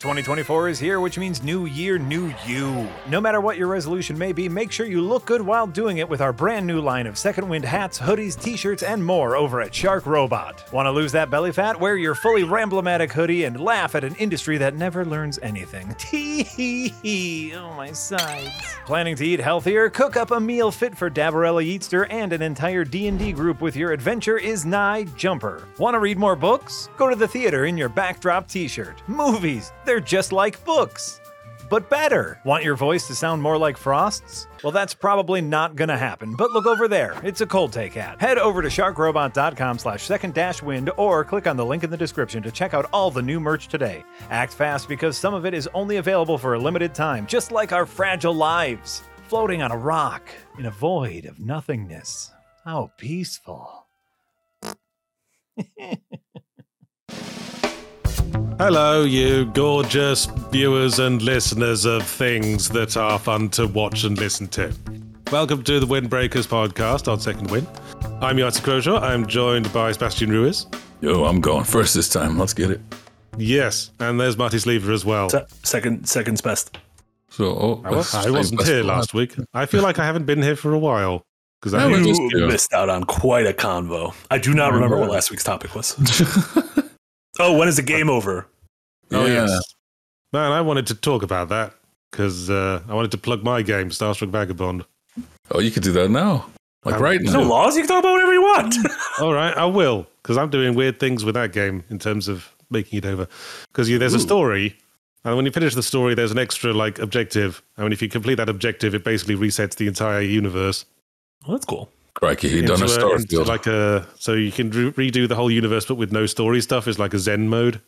2024 is here, which means new year, new you. No matter what your resolution may be, make sure you look good while doing it with our brand new line of Second Wind hats, hoodies, t shirts, and more over at Shark Robot. Want to lose that belly fat? Wear your fully Ramblomatic hoodie and laugh at an industry that never learns anything. Tee hee hee. Oh, my sides. Planning to eat healthier? Cook up a meal fit for Dabarella Eatster and an entire D&D group with your adventure is nigh jumper. Want to read more books? Go to the theater in your backdrop t-shirt. Movies, they're just like books. But better. Want your voice to sound more like Frost's? Well, that's probably not gonna happen, but look over there. It's a cold take hat. Head over to sharkrobot.com slash second dash wind or click on the link in the description to check out all the new merch today. Act fast because some of it is only available for a limited time, just like our fragile lives. Floating on a rock in a void of nothingness. How peaceful. Hello, you gorgeous viewers and listeners of things that are fun to watch and listen to. Welcome to the Windbreakers podcast on Second Wind. I'm Yahtzee Croshaw. I'm joined by Sebastian Ruiz. Yo, I'm going first this time. Let's get it. Yes, and there's Marty Sliva as well. Se- second, second's best. So, oh, I, was, I wasn't here last week. I feel like I haven't been here for a while because I Yeah, we're You just- missed out on quite a convo. I do not remember what last week's topic was. oh, when is the game over? Oh Yeah. yes, man. I wanted to talk about that because uh, I wanted to plug my game, Starstruck Vagabond. Oh, you could do that now. Like Um, right There's no laws. You can talk about whatever you want. All right, I will because I'm doing weird things with that game in terms of making it over. Because there's a story, and when you finish the story, there's an extra like objective. I mean, if you complete that objective, it basically resets the entire universe. well, that's cool. Crikey, you done a into star like a so you can re- redo the whole universe, but with no story stuff. Is like a Zen mode.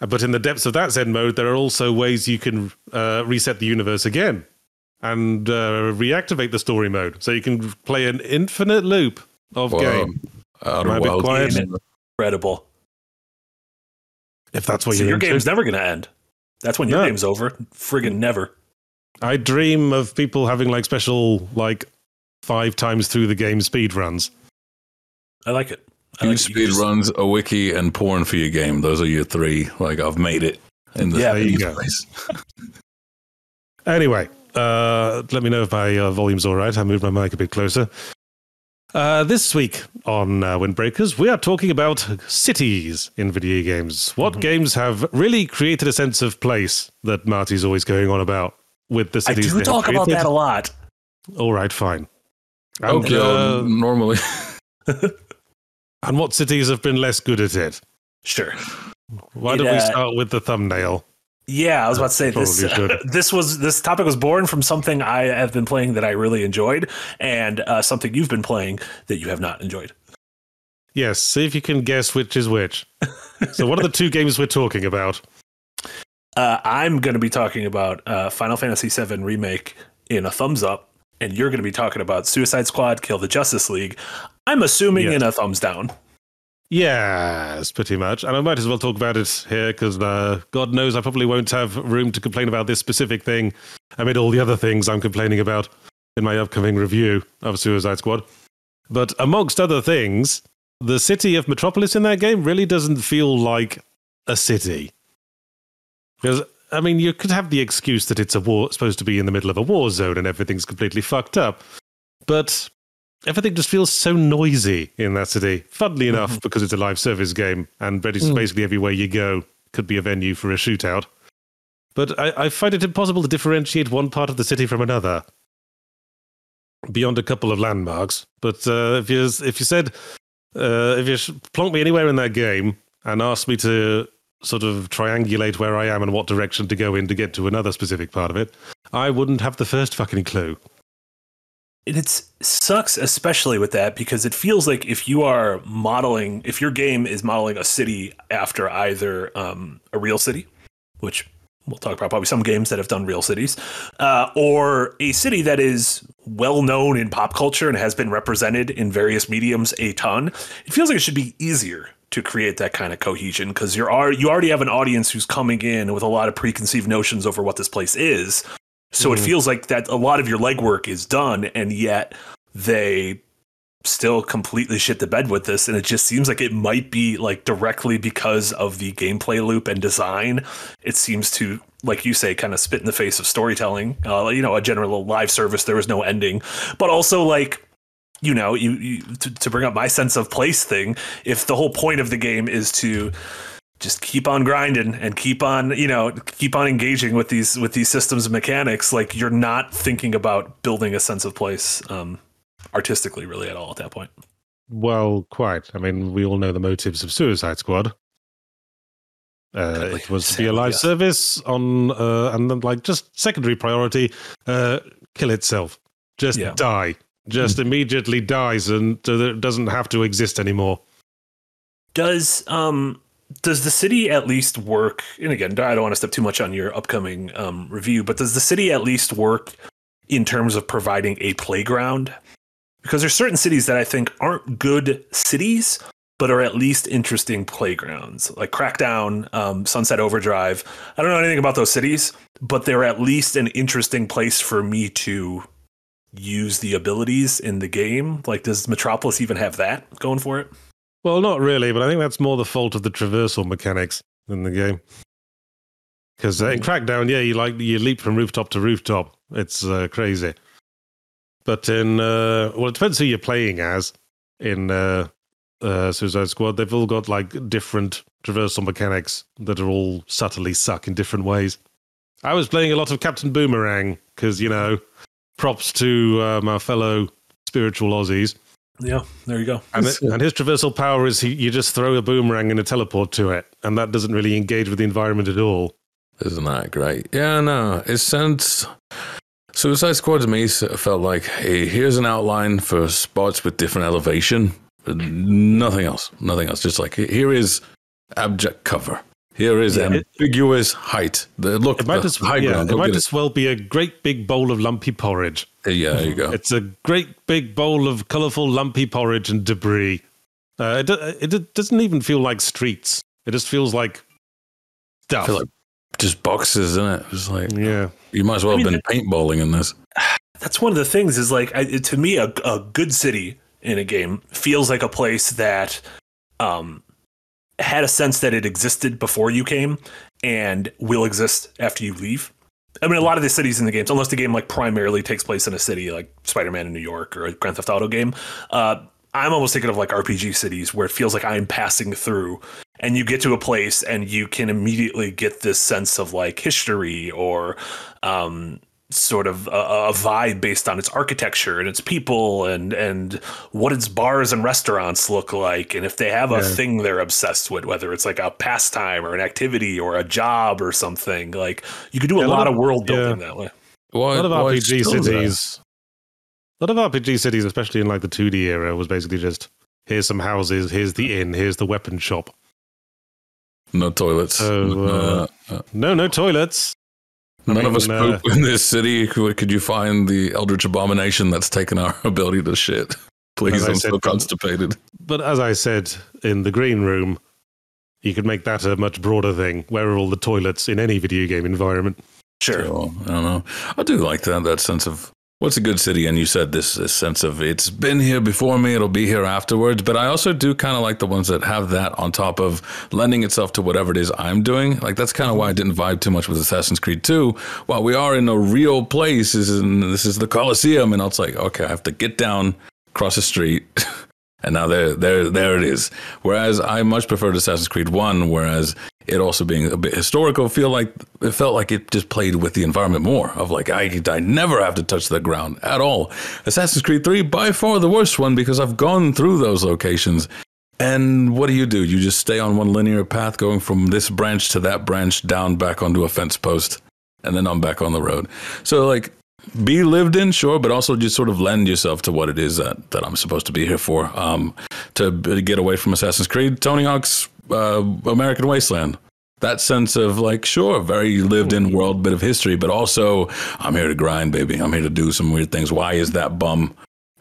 But in the depths of that Zen mode, there are also ways you can uh, reset the universe again and uh, reactivate the story mode, so you can play an infinite loop of Wow. game. Outer Am I a bit Wilds. quiet? Incredible. If that's what So you're your into. game's never going to end. That's when your No. game's over. Friggin' never. I dream of people having like special like five times through the game speed runs. I like it. I like speed just- runs, a wiki, and porn for your game. Those are your three. Like I've made it in the Yeah, there you go. place. Anyway, uh, let me know if my uh, volume's all right. I moved my mic a bit closer. Uh, this week on uh, Windbreakers, we are talking about cities in video games. What Mm-hmm. games have really created a sense of place that Marty's always going on about with the cities? I do talk about that a lot. All right, fine. And, Okay, uh, normally. and what cities have been less good at it? Sure. Why It, don't we uh, start with the thumbnail? Yeah, I was about to say this. This was this topic was born from something I have been playing that I really enjoyed, and uh, something you've been playing that you have not enjoyed. Yes, see if you can guess which is which. so, what are the two games we're talking about? Uh, I'm going to be talking about uh, Final Fantasy VII Remake in a thumbs up, and you're going to be talking about Suicide Squad Kill the Justice League. I'm assuming in a thumbs down. Yes, pretty much. And I might as well talk about it here because uh, God knows I probably won't have room to complain about this specific thing amid all the other things I'm complaining about in my upcoming review of Suicide Squad. But amongst other things, the city of Metropolis in that game really doesn't feel like a city. Because, I mean, you could have the excuse that it's a war, supposed to be in the middle of a war zone and everything's completely fucked up. But everything just feels so noisy in that city. Funnily enough, because it's a live service game and basically basically everywhere you go could be a venue for a shootout. But I, I find it impossible to differentiate one part of the city from another beyond a couple of landmarks. But uh, if you if you said uh, if you plonk me anywhere in that game and asked me to sort of triangulate where I am and what direction to go in to get to another specific part of it, I wouldn't have the first fucking clue. It sucks, especially with that, because it feels like if you are modeling, if your game is modeling a city after either um, a real city, which we'll talk about probably some games that have done real cities, uh, or a city that is well known in pop culture and has been represented in various mediums a ton, it feels like it should be easier to create that kind of cohesion because you're you already have an audience who's coming in with a lot of preconceived notions over what this place is. So it Mhm. feels like that a lot of your legwork is done, and yet they still completely shit the bed with this and it just seems like it might be like directly because of the gameplay loop and design it seems to like you say kind of spit in the face of storytelling uh, you know a general live service there was no ending but also like you know you, you to, to bring up my sense of place thing if the whole point of the game is to just keep on grinding and keep on you know keep on engaging with these with these systems and mechanics like you're not thinking about building a sense of place um artistically really at all at that point Well, quite. I mean, we all know the motives of Suicide Squad. Uh, it was to be a live yes. service on, uh, and then like just secondary priority, uh, kill itself, just Yeah. die, just immediately dies, and doesn't have to exist anymore. does um does the city at least work and again i don't want to step too much on your upcoming um, review but does the city at least work in terms of providing a playground because there's certain cities that i think aren't good cities but are at least interesting playgrounds like crackdown um, sunset overdrive i don't know anything about those cities but they're at least an interesting place for me to use the abilities in the game like does metropolis even have that going for it Well, not really, but I think that's more the fault of the traversal mechanics in the game. Because uh, in Crackdown, yeah, you like you leap from rooftop to rooftop. It's uh, crazy. But in uh, well, it depends who you're playing as. In uh, uh, Suicide Squad, they've all got like different traversal mechanics that are all subtly suck in different ways. I was playing a lot of Captain Boomerang because you know, props to uh, my fellow spiritual Aussies. Yeah, there you go. And, it, and his traversal power is he, you just throw a boomerang and a teleport to it, and that doesn't really engage with the environment at all. Isn't that great? Yeah, no. It sounds. Suicide Squad to me felt like, hey, here's an outline for spots with different elevation. Nothing else. Nothing else. Just like, here is abject cover. Here is Yeah, it- ambiguous height. The, look, It might, the as, high yeah, ground. it might as well be a great big bowl of lumpy porridge. Yeah, there you go. It's a great big bowl of colourful lumpy porridge and debris. Uh, it, it, it doesn't even feel like streets. It just feels like I stuff. feel like just boxes, isn't it? It's like, yeah. you might as well I have mean, been paintballing in this. That's one of the things is like I, to me a, a good city in a game feels like a place that um had a sense that it existed before you came and will exist after you leave. I mean, a lot of the cities in the games, unless the game like primarily takes place in a city like Spider-Man in New York or a Grand Theft Auto game, uh, I'm almost thinking of like RPG cities where it feels like I'm passing through, and you get to a place and you can immediately get this sense of like history or um, sort of a, a vibe based on its architecture and its people and and what its bars and restaurants look like and if they have a Yeah. thing they're obsessed with whether it's like a pastime or an activity or a job or something like you could do a, Yeah, a lot lot of- of world building yeah. that way Why, A lot of RPG cities. A lot of RPG cities, especially in like the 2D era, was basically just here's some houses, here's the inn, here's the weapon shop. No toilets. So, uh, uh, No, no toilets. I None of us mean, uh, poop in this city. Could, could you find the Eldritch Abomination that's taken our ability to shit? Please, I I'm said, so constipated. But as I said in the green room, you could make that a much broader thing. Where are all the toilets in any video game environment? sure So, I don't know. I do like that that sense of what's a good city, and you said this, this sense of it's been here before me, it'll be here afterwards. But I also do kind of like the ones that have that on top of lending itself to whatever it is I'm doing. Like that's kind of why I didn't vibe too much with Assassin's Creed 2. While we are in a real place, this is this is the Colosseum, and it's like okay, I have to get down, cross the street. And now there, there, there it is. Whereas I much preferred Assassin's Creed One, whereas it also being a bit historical, feel like it felt like it just played with the environment more. Of like I, I never have to touch the ground at all. Assassin's Creed Three, by far the worst one because I've gone through those locations. And what do you do? You just stay on one linear path, going from this branch to that branch, down back onto a fence post, and then I'm back on the road. So like be lived in, sure, but also just sort of lend yourself to what it is that, that I'm supposed to be here for. Um, to get away from Assassin's Creed, Tony Hawk's uh, American Wasteland. That sense of like, sure, very lived in world, bit of history, but also I'm here to grind, baby. I'm here to do some weird things. Why is that bum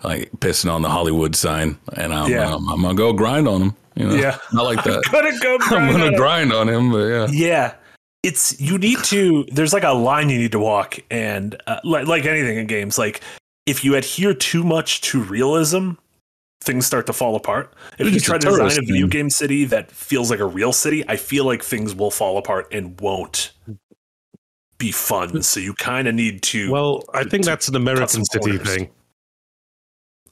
like pissing on the Hollywood sign? And I'm, Yeah. I'm, I'm gonna go grind on him. You know? Yeah. not like that. gonna go I'm gonna it. grind on him, but yeah. Yeah. It's you need to there's like a line you need to walk and uh, like like anything in games like if you adhere too much to realism things start to fall apart. If you try to design a video game city that feels like a real city, I feel like things will fall apart and won't be fun. So you kind of need to. Well, I think to that's an American city corners. thing.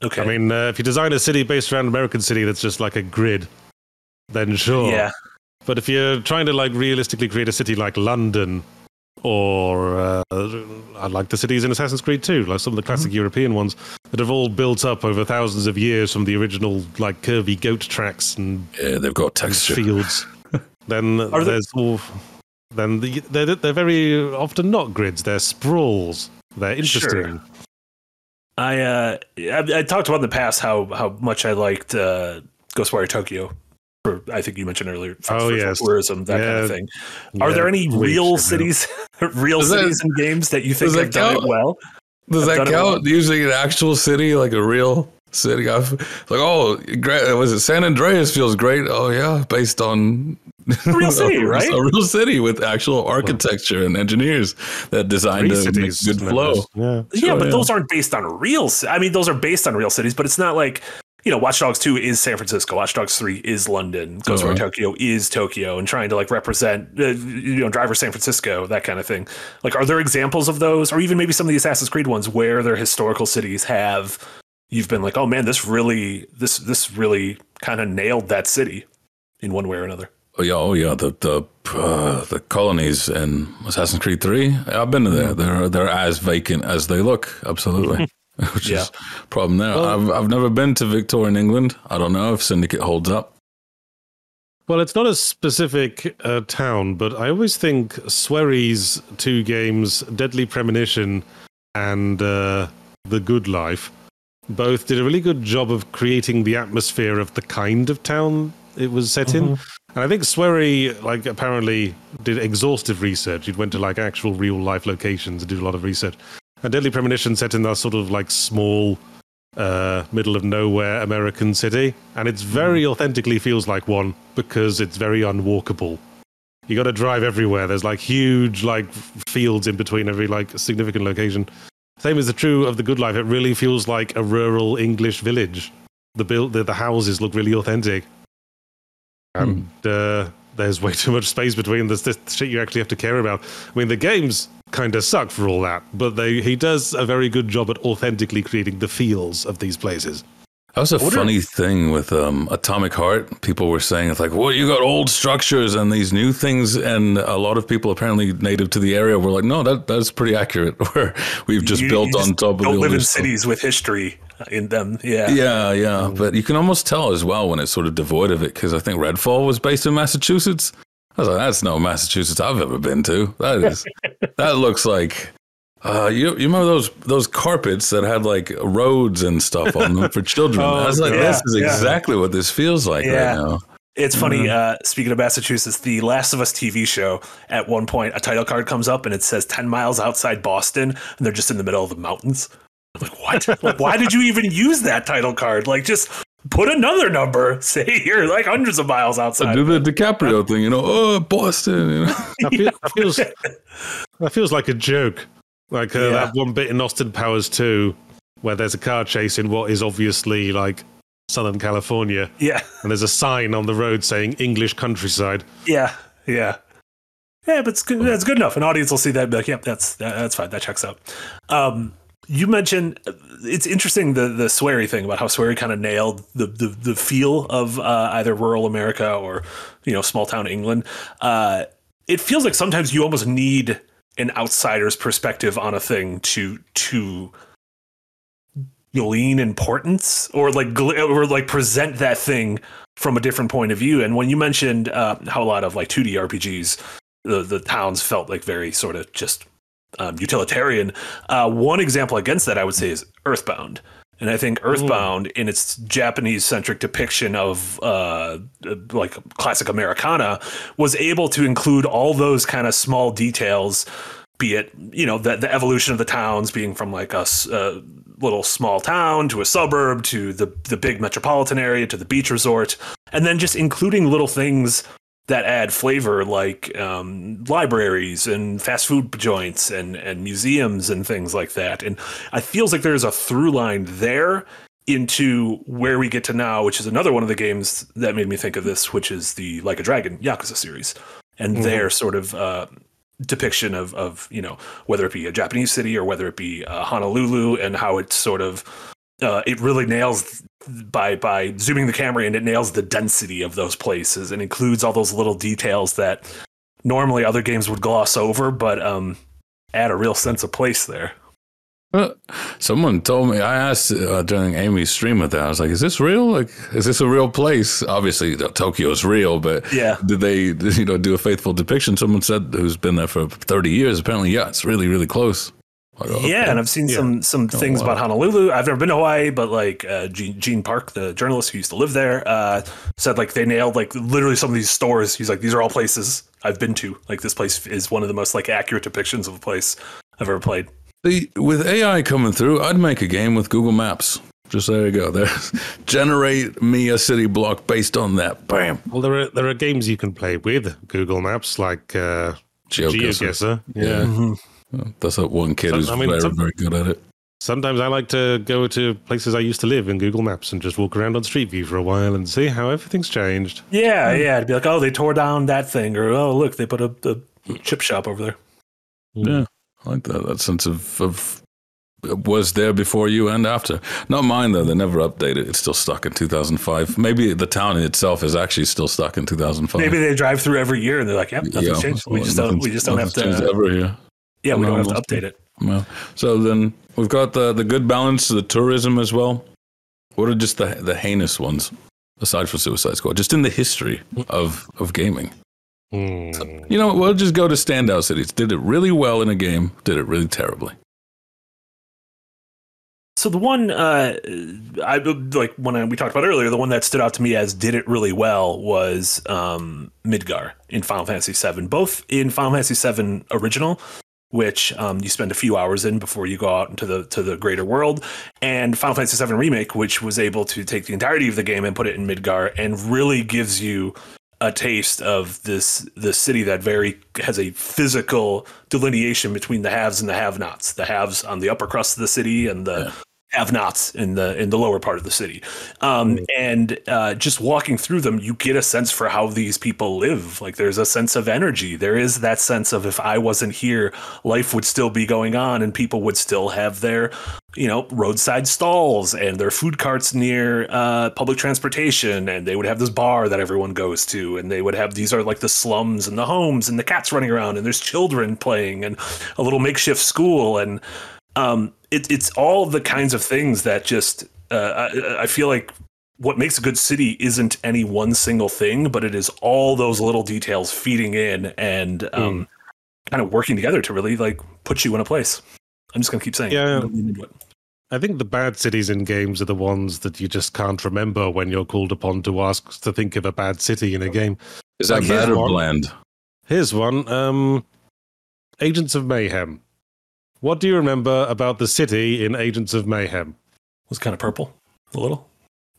okay. I mean, uh, if you design a city based around American city that's just like a grid, then sure. yeah, But if you're trying to like realistically create a city like London, or uh, I like the cities in Assassin's Creed 2, like some of the classic Mm-hmm. European ones that have all built up over thousands of years from the original like curvy goat tracks and Yeah, they've got texture. fields, then Are they- there's all. Then the, they're, they're very often not grids; they're sprawls. They're interesting. Sure. I, uh, I I talked about in the past how how much I liked uh, Ghostwire Tokyo. For I think you mentioned earlier. For, Oh, for yes. tourism that kind of thing. Are Yeah, there any way real cities, real Does that- cities and games that you think have that done it well? Does that done it count? Using an actual city, like a real city? I've, like, oh, great. Uh, was it San Andreas feels great? Oh, yeah, based on A real city, a, right? A real city with actual architecture and engineers that designed Three to make cities, good flow. Yeah. yeah, Sure, but yeah. those aren't based on real. I mean, those are based on real cities, but it's not like you know, Watch Dogs Two is San Francisco, Watch Dogs Three is London, Ghostwire Uh-huh. Tokyo is Tokyo, and trying to like represent uh, you know Driver San Francisco, that kind of thing. Like, are there examples of those, or even maybe some of the Assassin's Creed ones where their historical cities have? You've been like, oh man, this really, this this really kind of nailed that city in one way or another. Oh yeah, oh yeah, the the uh, the colonies in Assassin's Creed Three. I've been to there. They're they're as vacant as they look. Absolutely, which Yeah. is a problem there. Well- I've I've never been to Victorian England. I don't know if Syndicate holds up. Well, it's not a specific uh, town, but I always think Swery's two games, Deadly Premonition and uh, The Good Life, both did a really good job of creating the atmosphere of the kind of town it was set in. And I think Swery, like, apparently did exhaustive research. He went to like actual real life locations and did a lot of research. And Deadly Premonition set in that sort of like small, uh, middle of nowhere American city, and it's very authentically feels like one because it's very unwalkable. You got to drive everywhere. There's like huge like fields in between every like significant location. Same is the true of the Good Life. It really feels like a rural English village. The build, the, the houses look really authentic, and uh, there's way too much space between the, the shit you actually have to care about. I mean, the games kind of suck for all that, but they he does a very good job at authentically creating the feels of these places. That was a What are- funny thing with um, Atomic Heart. People were saying it's like, well, you got old structures and these new things, and a lot of people apparently native to the area were like, no, that that's pretty accurate. Where we've just You- built you on top of the Don't live in stuff. cities with history in them. Yeah. Yeah, yeah, but you can almost tell as well when it's sort of devoid of it because I think Redfall was based in Massachusetts. I was like, that's no Massachusetts I've ever been to. That is, that looks like. Uh, you you remember those those carpets that had like roads and stuff on them for children? Oh, I was like, God. this is Yeah, yeah. exactly what this feels like Yeah. right now. It's funny. Mm-hmm. Uh, speaking of Massachusetts, the Last of Us TV show, at one point, a title card comes up and it says 10 miles outside Boston, and they're just in the middle of the mountains. I'm like, what? like, why did you even use that title card? Like, just put another number. Say you're like hundreds of miles outside. Do the DiCaprio thing, you know? Oh, Boston, you know? That, feel, that feels that feels like a joke. Like uh, Yeah. that one bit in Austin Powers 2 where there's a car chase in what is obviously like Southern California, yeah. and there's a sign on the road saying English countryside. Yeah. Yeah. Yeah, but it's good. That's good enough. An audience will see that and be like, "Yep, that's that, that's fine. That checks out." Um, you mentioned it's interesting the the Swery thing about how Swery kind of nailed the, the the feel of uh, either rural America or you know small town England. Uh, it feels like sometimes you almost need an outsider's perspective on a thing to to glean importance or like or like present that thing from a different point of view. And when you mentioned uh, how a lot of like 2D RPGs, the the towns felt like very sort of just um, utilitarian. Uh, one example against that I would say is Earthbound. And I think Earthbound, in its Japanese centric depiction of uh, like classic Americana, was able to include all those kind of small details, be it you know the, the evolution of the towns being from like a, uh, little small town to a suburb to the the big metropolitan area to the beach resort, and then just including little things that add flavor like um, libraries and fast food joints and, and museums and things like that. And it feels like there's a through line there into where we get to now, which is another one of the games that made me think of this, which is the Like a Dragon Yakuza series, and their sort of uh, depiction of of you know whether it be a Japanese city or whether it be uh, Honolulu, and how it sort of uh, it really nails by by zooming the camera in, it nails the density of those places and includes all those little details that normally other games would gloss over, but um, add a real sense of place there. Someone told me. I asked uh, during Amy's stream with that. I was like, "Is this real? Like, is this a real place?" Obviously, Tokyo is real, but Yeah. did they, you know, do a faithful depiction? Someone said who's been there for thirty years. Apparently, yeah, it's really, really close. Like, okay. Yeah, and I've seen some some things wow. about Honolulu. I've never been to Hawaii, but like uh, Gene, Gene Park, the journalist who used to live there, uh, said like they nailed like literally some of these stores. He's like, these are all places I've been to. Like this place is one of the most like accurate depictions of a place I've ever played. See, with AI coming through, I'd make a game with Google Maps. Just there you go. There, generate me a city block based on that. Bam. Well, there are there are games you can play with Google Maps, like uh, GeoGuessr. GeoGuessr. Yeah. Mm-hmm. That's that one kid So, who's I mean, very, some- very good at it. Sometimes I like to go to places I used to live in Google Maps and just walk around on Street View for a while and see how everything's changed. Yeah, hmm. yeah. To be like, oh, they tore down that thing, or oh, look, they put a, a chip shop over there. Hmm. Yeah, I like that. That sense of, of was there before you and after. Not mine though. They never updated. It's still stuck in 2005. Maybe the town itself is actually still stuck in 2005. Maybe they drive through every year and they're like, yep, nothing's Yeah, changed. We just don't. We just don't have nothing's to. ever here. Yeah, we don't have to update it. Well, so then we've got the the good balance, the tourism as well. What are just the the heinous ones aside from Suicide Squad? Just in the history of of gaming. Hmm. You know, we'll just go to standout cities. Did it really well in a game? Did it really terribly? So the one uh, I like when I, we talked about earlier, the one that stood out to me as did it really well was um, Midgar in Final Fantasy VII. Both in Final Fantasy VII original, which um, you spend a few hours in before you go out into the to the greater world, and Final Fantasy VII remake, which was able to take the entirety of the game and put it in Midgar, and really gives you a taste of this this city that very has a physical delineation between the haves and the have-nots. The haves on the upper crust of the city and the have-nots in the in the lower part of the city. Um, and uh, just walking through them, you get a sense for how these people live. Like there's a sense of energy. There is that sense of if I wasn't here, life would still be going on, and people would still have their you know roadside stalls and their food carts near uh, public transportation and they would have this bar that everyone goes to and they would have these are like the slums and the homes and the cats running around and there's children playing and a little makeshift school and um, it, it's all the kinds of things that just uh, I, I feel like what makes a good city isn't any one single thing but it is all those little details feeding in and um, kind of working together to really like put you in a place i'm just gonna keep saying. Yeah. I'm gonna lean into it. I think the bad cities in games are the ones that you just can't remember when you're called upon to ask to think of a bad city in a game. Is that Like, bad here's or one. bland? Here's one um, Agents of Mayhem. What do you remember about the city in Agents of Mayhem? It was kind of purple, a little,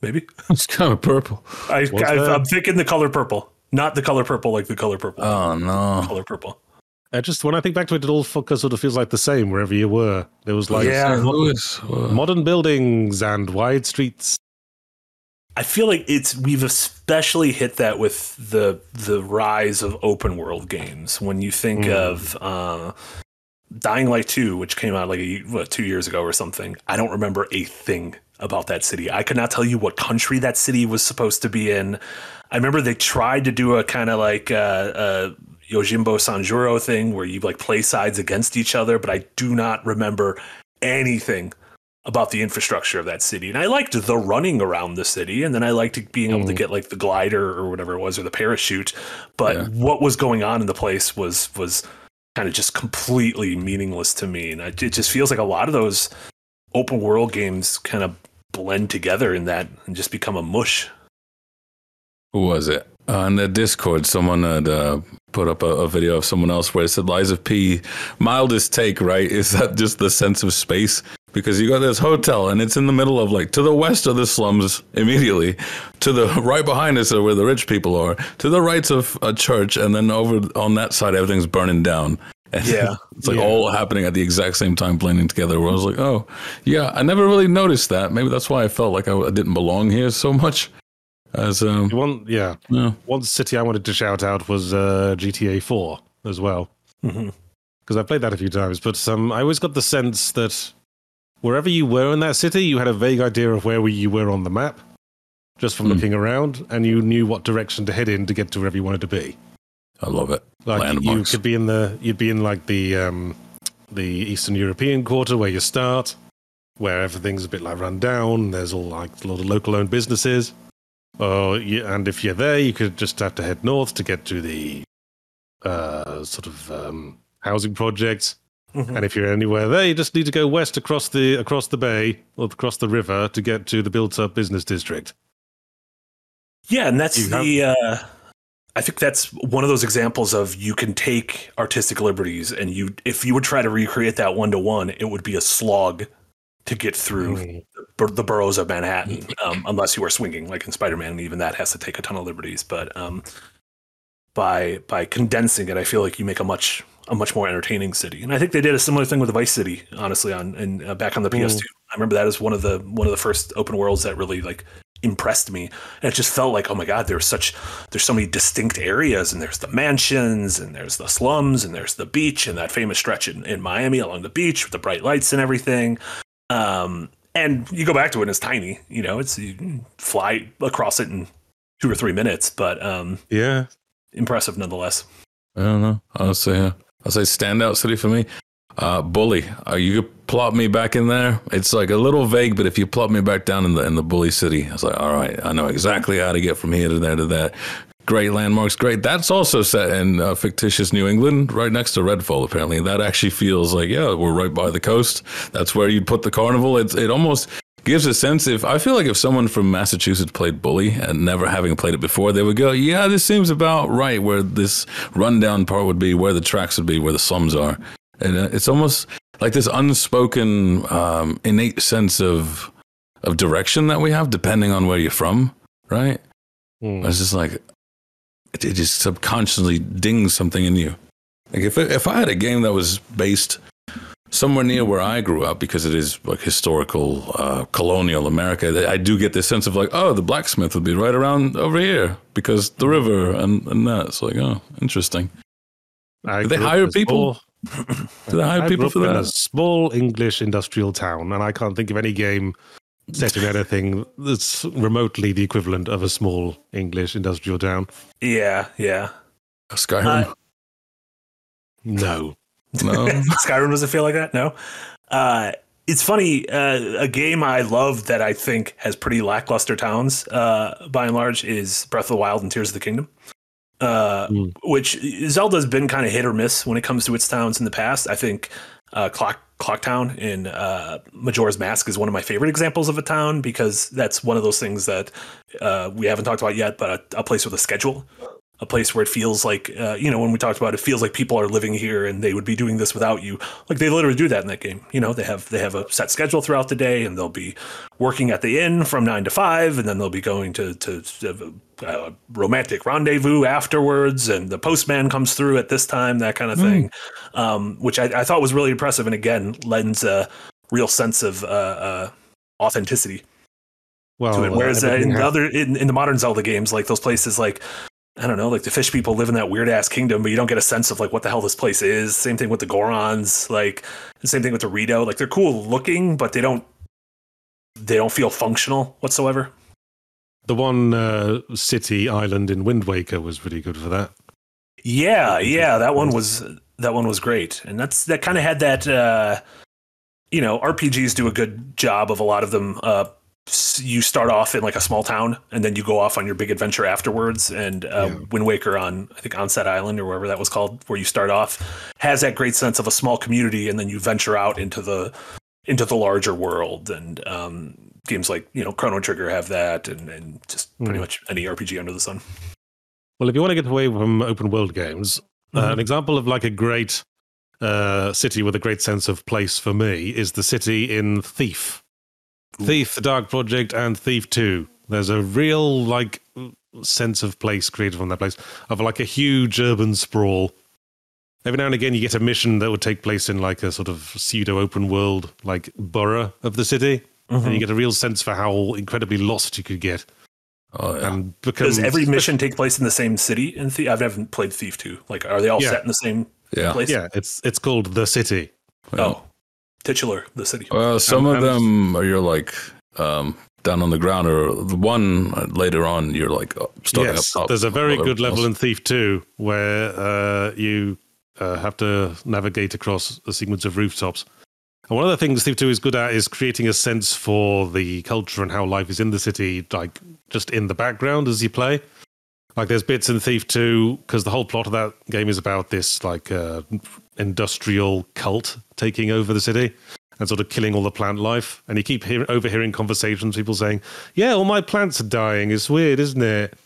maybe. It's kind of purple. I, I, I'm thinking the color purple, not the color purple like the color purple. Oh no! color purple. I just when I think back to it, it all sort of feels like the same wherever you were. There was like Yeah. St. Louis. uh, modern buildings and wide streets. I feel like it's we've especially hit that with the the rise of open world games. When you think Mm. of uh, Dying Light 2, which came out like a, what, two years ago or something, I don't remember a thing about that city. I could not tell you what country that city was supposed to be in. I remember they tried to do a kind of like uh, uh, Yojimbo Sanjuro thing where you like play sides against each other, but I do not remember anything about the infrastructure of that city. And I liked the running around the city, and then I liked being able to get like the glider or whatever it was or the parachute. But Yeah. what was going on in the place was was kind of just completely meaningless to me. And it just feels like a lot of those open world games kind of blend together in that and just become a mush. Who was it? Uh, the Discord, someone had uh, put up a, a video of someone else where it said Liza P. Mildest take, right? Is that just the sense of space? Because you got this hotel and it's in the middle of like to the west of the slums immediately, to the right behind us are where the rich people are, to the right of a church, and then over on that side everything's burning down. And Yeah. it's like Yeah. all happening at the exact same time, blending together. Where I was like, oh, yeah, I never really noticed that. Maybe that's why I felt like I, I didn't belong here so much. As um, One, yeah, yeah, one city I wanted to shout out was uh, GTA 4 as well. Mhm. because I played that a few times. But um, I always got the sense that wherever you were in that city, you had a vague idea of where you were on the map, just from Hmm. looking around, and you knew what direction to head in to get to wherever you wanted to be. I love it. Like you Landmarks. could be in the, you'd be in like the um, the Eastern European quarter where you start, where everything's a bit like run down. There's all like a lot of local-owned businesses. Or you, and if you're there, you could just have to head north to get to the uh, sort of um, housing projects. Mhm. And if you're anywhere there, you just need to go west across the across the bay or across the river to get to the built-up business district. Yeah, and that's You have- the. Uh, I think that's one of those examples of you can take artistic liberties, and you, if you would try to recreate that one to one, it would be a slog to get through Mm. bur- the boroughs of Manhattan, um, unless you are swinging like in Spider-Man, and even that has to take a ton of liberties. But um, by by condensing it, I feel like you make a much a much more entertaining city. And I think they did a similar thing with Vice City, honestly, on and uh, back on the PS2. I remember that as one of the one of the first open worlds that really like impressed me. And it just felt like, oh my god, there's such there's so many distinct areas, and there's the mansions, and there's the slums, and there's the beach, and that famous stretch in, in Miami along the beach with the bright lights and everything. Um, and you go back to it, and it's tiny. You know, it's you fly across it in two or three minutes, but um, Yeah, impressive nonetheless. I don't know. I'll say, uh, I'll say standout city for me. Uh, Bully. Uh, you could plop me back in there. It's like a little vague, but if you plop me back down in the in the Bully city, I was like, all right, I know exactly how to get from here to there to that. Great landmarks, great. That's also set in uh, fictitious New England, right next to Redfall. Apparently, that actually feels like yeah, we're right by the coast. That's where you'd put the carnival. It's it almost gives a sense if I feel like if someone from Massachusetts played Bully and never having played it before, they would go, yeah, this seems about right where this rundown part would be, where the tracks would be, where the slums are. And uh, it's almost like this unspoken, um, innate sense of of direction that we have, depending on where you're from, right? Mm. It's just like it, it just subconsciously dings something in you. Like if if I had a game that was based somewhere near where I grew up, because it is like historical uh, colonial America, I do get this sense of like, oh, the blacksmith would be right around over here because the river and and that. It's like, oh, interesting. I Do they hire people? small- Do they hire I people for up in a that? small English industrial town, and I can't think of any game set in anything that's remotely the equivalent of a small English industrial town. Yeah, yeah. Skyrim? Uh, No. No. Skyrim doesn't feel like that. No. Uh, it's funny. Uh, a game I love that I think has pretty lackluster towns, uh, by and large, is Breath of the Wild and Tears of the Kingdom. Uh, Mm. Which Zelda's been kind of hit or miss when it comes to its towns in the past. I think uh, Clock Clocktown in uh, Majora's Mask is one of my favorite examples of a town because that's one of those things that uh, we haven't talked about yet, but a, a place with a schedule a place where it feels like uh, you know when we talked about it, it feels like people are living here and they would be doing this without you. Like they literally do that in that game. You know they have they have a set schedule throughout the day and they'll be working at the inn from nine to five and then they'll be going to to a romantic rendezvous afterwards and the postman comes through at this time that kind of thing. Um, which I, I thought was really impressive and again lends a real sense of uh, uh, authenticity Well, to it. Whereas uh, in the other in, in the modern Zelda games, like those places, like I don't know, like the fish people live in that weird ass kingdom, but you don't get a sense of like what the hell this place is. Same thing with the Gorons, like the same thing with the Rito. Like they're cool looking, but they don't they don't feel functional whatsoever. the one uh, city island in Wind Waker was pretty good for that. Yeah, yeah, that one was that one was great, and that's that kind of had that. uh You know, RPGs do a good job of a lot of them. Uh, you start off in like a small town, and then you go off on your big adventure afterwards. And uh, Yeah. Wind Waker on I think Outset Island or wherever that was called, where you start off, has that great sense of a small community, and then you venture out into the into the larger world. And um, games like you know Chrono Trigger have that, and, and just pretty Hmm. much any RPG under the sun. Well, if you want to get away from open world games, uh, Mhm. an example of like a great uh, city with a great sense of place for me is the city in Thief. Thief, the Dark Project, and Thief 2. There's a real like sense of place created from that place of like a huge urban sprawl every now and again you get a mission that would take place in like a sort of pseudo open world like borough of the city, and you mm-hmm. get a real sense for how incredibly lost you could get. Oh, yeah. And because Does every mission take place in the same city? In Thief, I've never played Thief two. Like, are they all Yeah. set in the same yeah. place? yeah, it's it's called the city. Oh, titular the city. Well, some And- of and- them are you're like um, down on the ground, or the one later on you're like uh, starting yes, up top. there's a very good level else- in Thief 2 where uh, you uh, have to navigate across a sequence of rooftops. And one of the things Thief 2 is good at is creating a sense for the culture and how life is in the city, like just in the background as you play. Like there's bits in Thief 2 because the whole plot of that game is about this like uh, industrial cult taking over the city and sort of killing all the plant life. And you keep hear- overhearing conversations, people saying, "Yeah, all my plants are dying. It's weird, isn't it?"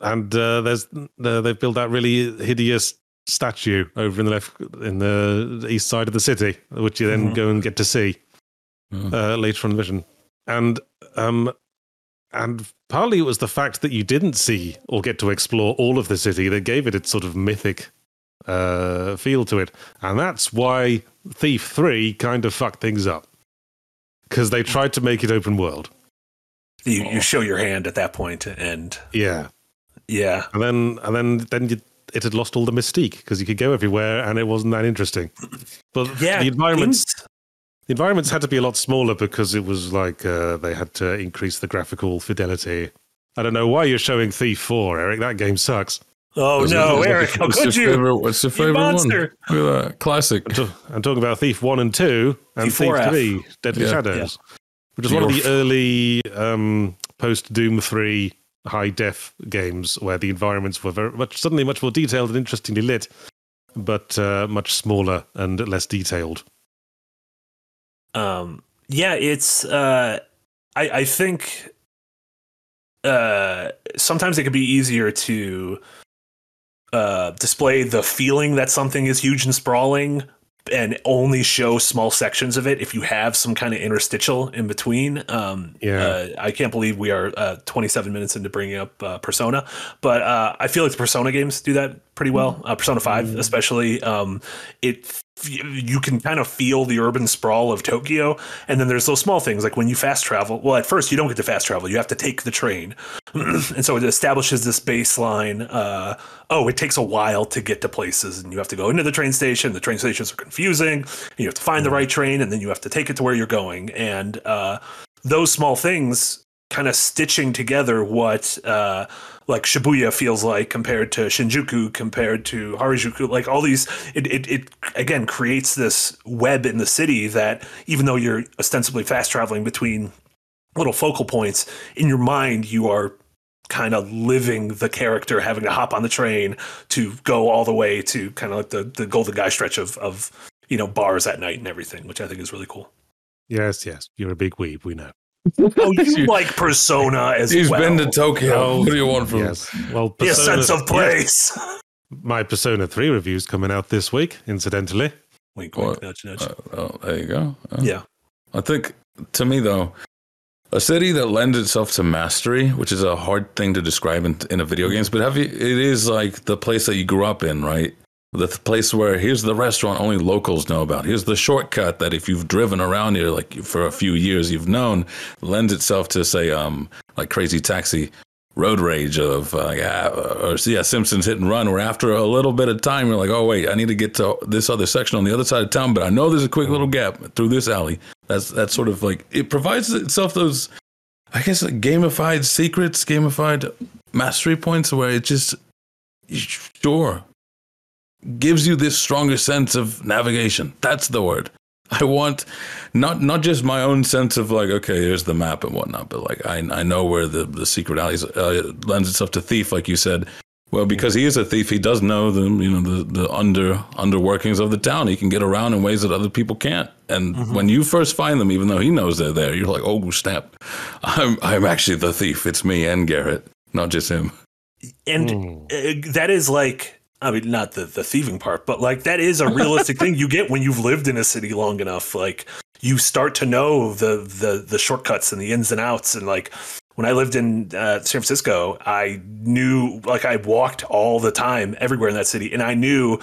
And uh, there's uh, they've built that really hideous statue over in the left in the east side of the city, which you then Mhm. go and get to see Mhm. uh, later on the mission. And um, and partly it was the fact that you didn't see or get to explore all of the city that gave it its sort of mythic uh, feel to it, and that's why Thief Three kind of fucked things up because they tried to make it open world. You, you show your hand at that point, and Yeah, yeah, and then and then then you, it had lost all the mystique because you could go everywhere and it wasn't that interesting. But yeah. the environments games- the environments had to be a lot smaller because it was like uh, they had to increase the graphical fidelity. I don't know why you're showing Thief Four, Eric. That game sucks. Oh What's no, your- Eric! How what's could your you? Favorite, what's your You favorite one? Look at that. Classic. I'm, ta- I'm talking about Thief One and Two and Thief Thief 4F. Three, Deadly Yeah. Shadows, which is one of the early um, post Doom Three high def games where the environments were very much suddenly much more detailed and interestingly lit, but uh, much smaller and less detailed. Um, yeah, it's. Uh, I I think. Uh, sometimes it could be easier to uh, display the feeling that something is huge and sprawling, and only show small sections of it if you have some kind of interstitial in between. Um, Yeah. uh, I can't believe we are uh, 27 minutes into bringing up uh, Persona, but uh, I feel like the Persona games do that pretty well. Uh, Persona 5, especially. Um, it you can kind of feel the urban sprawl of Tokyo, and then there's those small things like when you fast travel. Well, at first you don't get to fast travel; you have to take the train, and so it establishes this baseline. Uh, oh, it takes a while to get to places, and you have to go into the train station. The train stations are confusing. You have to find the right train, and then you have to take it to where you're going. And uh, those small things kind of stitching together what uh, like Shibuya feels like compared to Shinjuku, compared to Harajuku, like all these, it, it, it again creates this web in the city that even though you're ostensibly fast traveling between little focal points, in your mind you are kind of living the character, having to hop on the train to go all the way to kind of like the, the Golden Gai stretch of, of, you know, bars at night and everything, which I think is really cool. Yes, yes, you're a big weeb. We know. Oh, you like Persona as He's well. been to Tokyo. Oh, what do you want from Yes. Well, His Persona- sense of yes, place. my Persona 3 review's coming out this week, incidentally. Wink, wink, nudge, nudge. Uh, oh, there you go. Uh, yeah. I think to me though, a city that lends itself to mastery, which is a hard thing to describe in, in a video games, but have you, it is like the place that you grew up in, right? The th- place where here's the restaurant only locals know about. Here's the shortcut that if you've driven around here like for a few years, you've known lends itself to say um like Crazy Taxi, road rage of uh, yeah, or yeah Simpsons Hit and Run, where after a little bit of time you're like, oh wait, I need to get to this other section on the other side of town, but I know there's a quick little gap through this alley. That's that's sort of like it provides itself those, I guess, like gamified secrets, gamified mastery points where it just sure gives you this stronger sense of navigation. That's the word. I want not not just my own sense of like okay, here's the map and whatnot, but like I I know where the the secret alleys uh, lends itself to thief, like you said. Well, because he is a thief, he does know the you know the the under underworkings of the town. He can get around in ways that other people can't. And when you first find them, even though he knows they're there, you're like, oh snap, I'm I'm actually the thief. It's me and Garrett, not just him. and uh, that is like i mean not the, the thieving part but like that is a realistic thing you get when you've lived in a city long enough like you start to know the the the shortcuts and the ins and outs and like when I lived in uh, San Francisco, I knew like I walked all the time everywhere in that city, and I knew,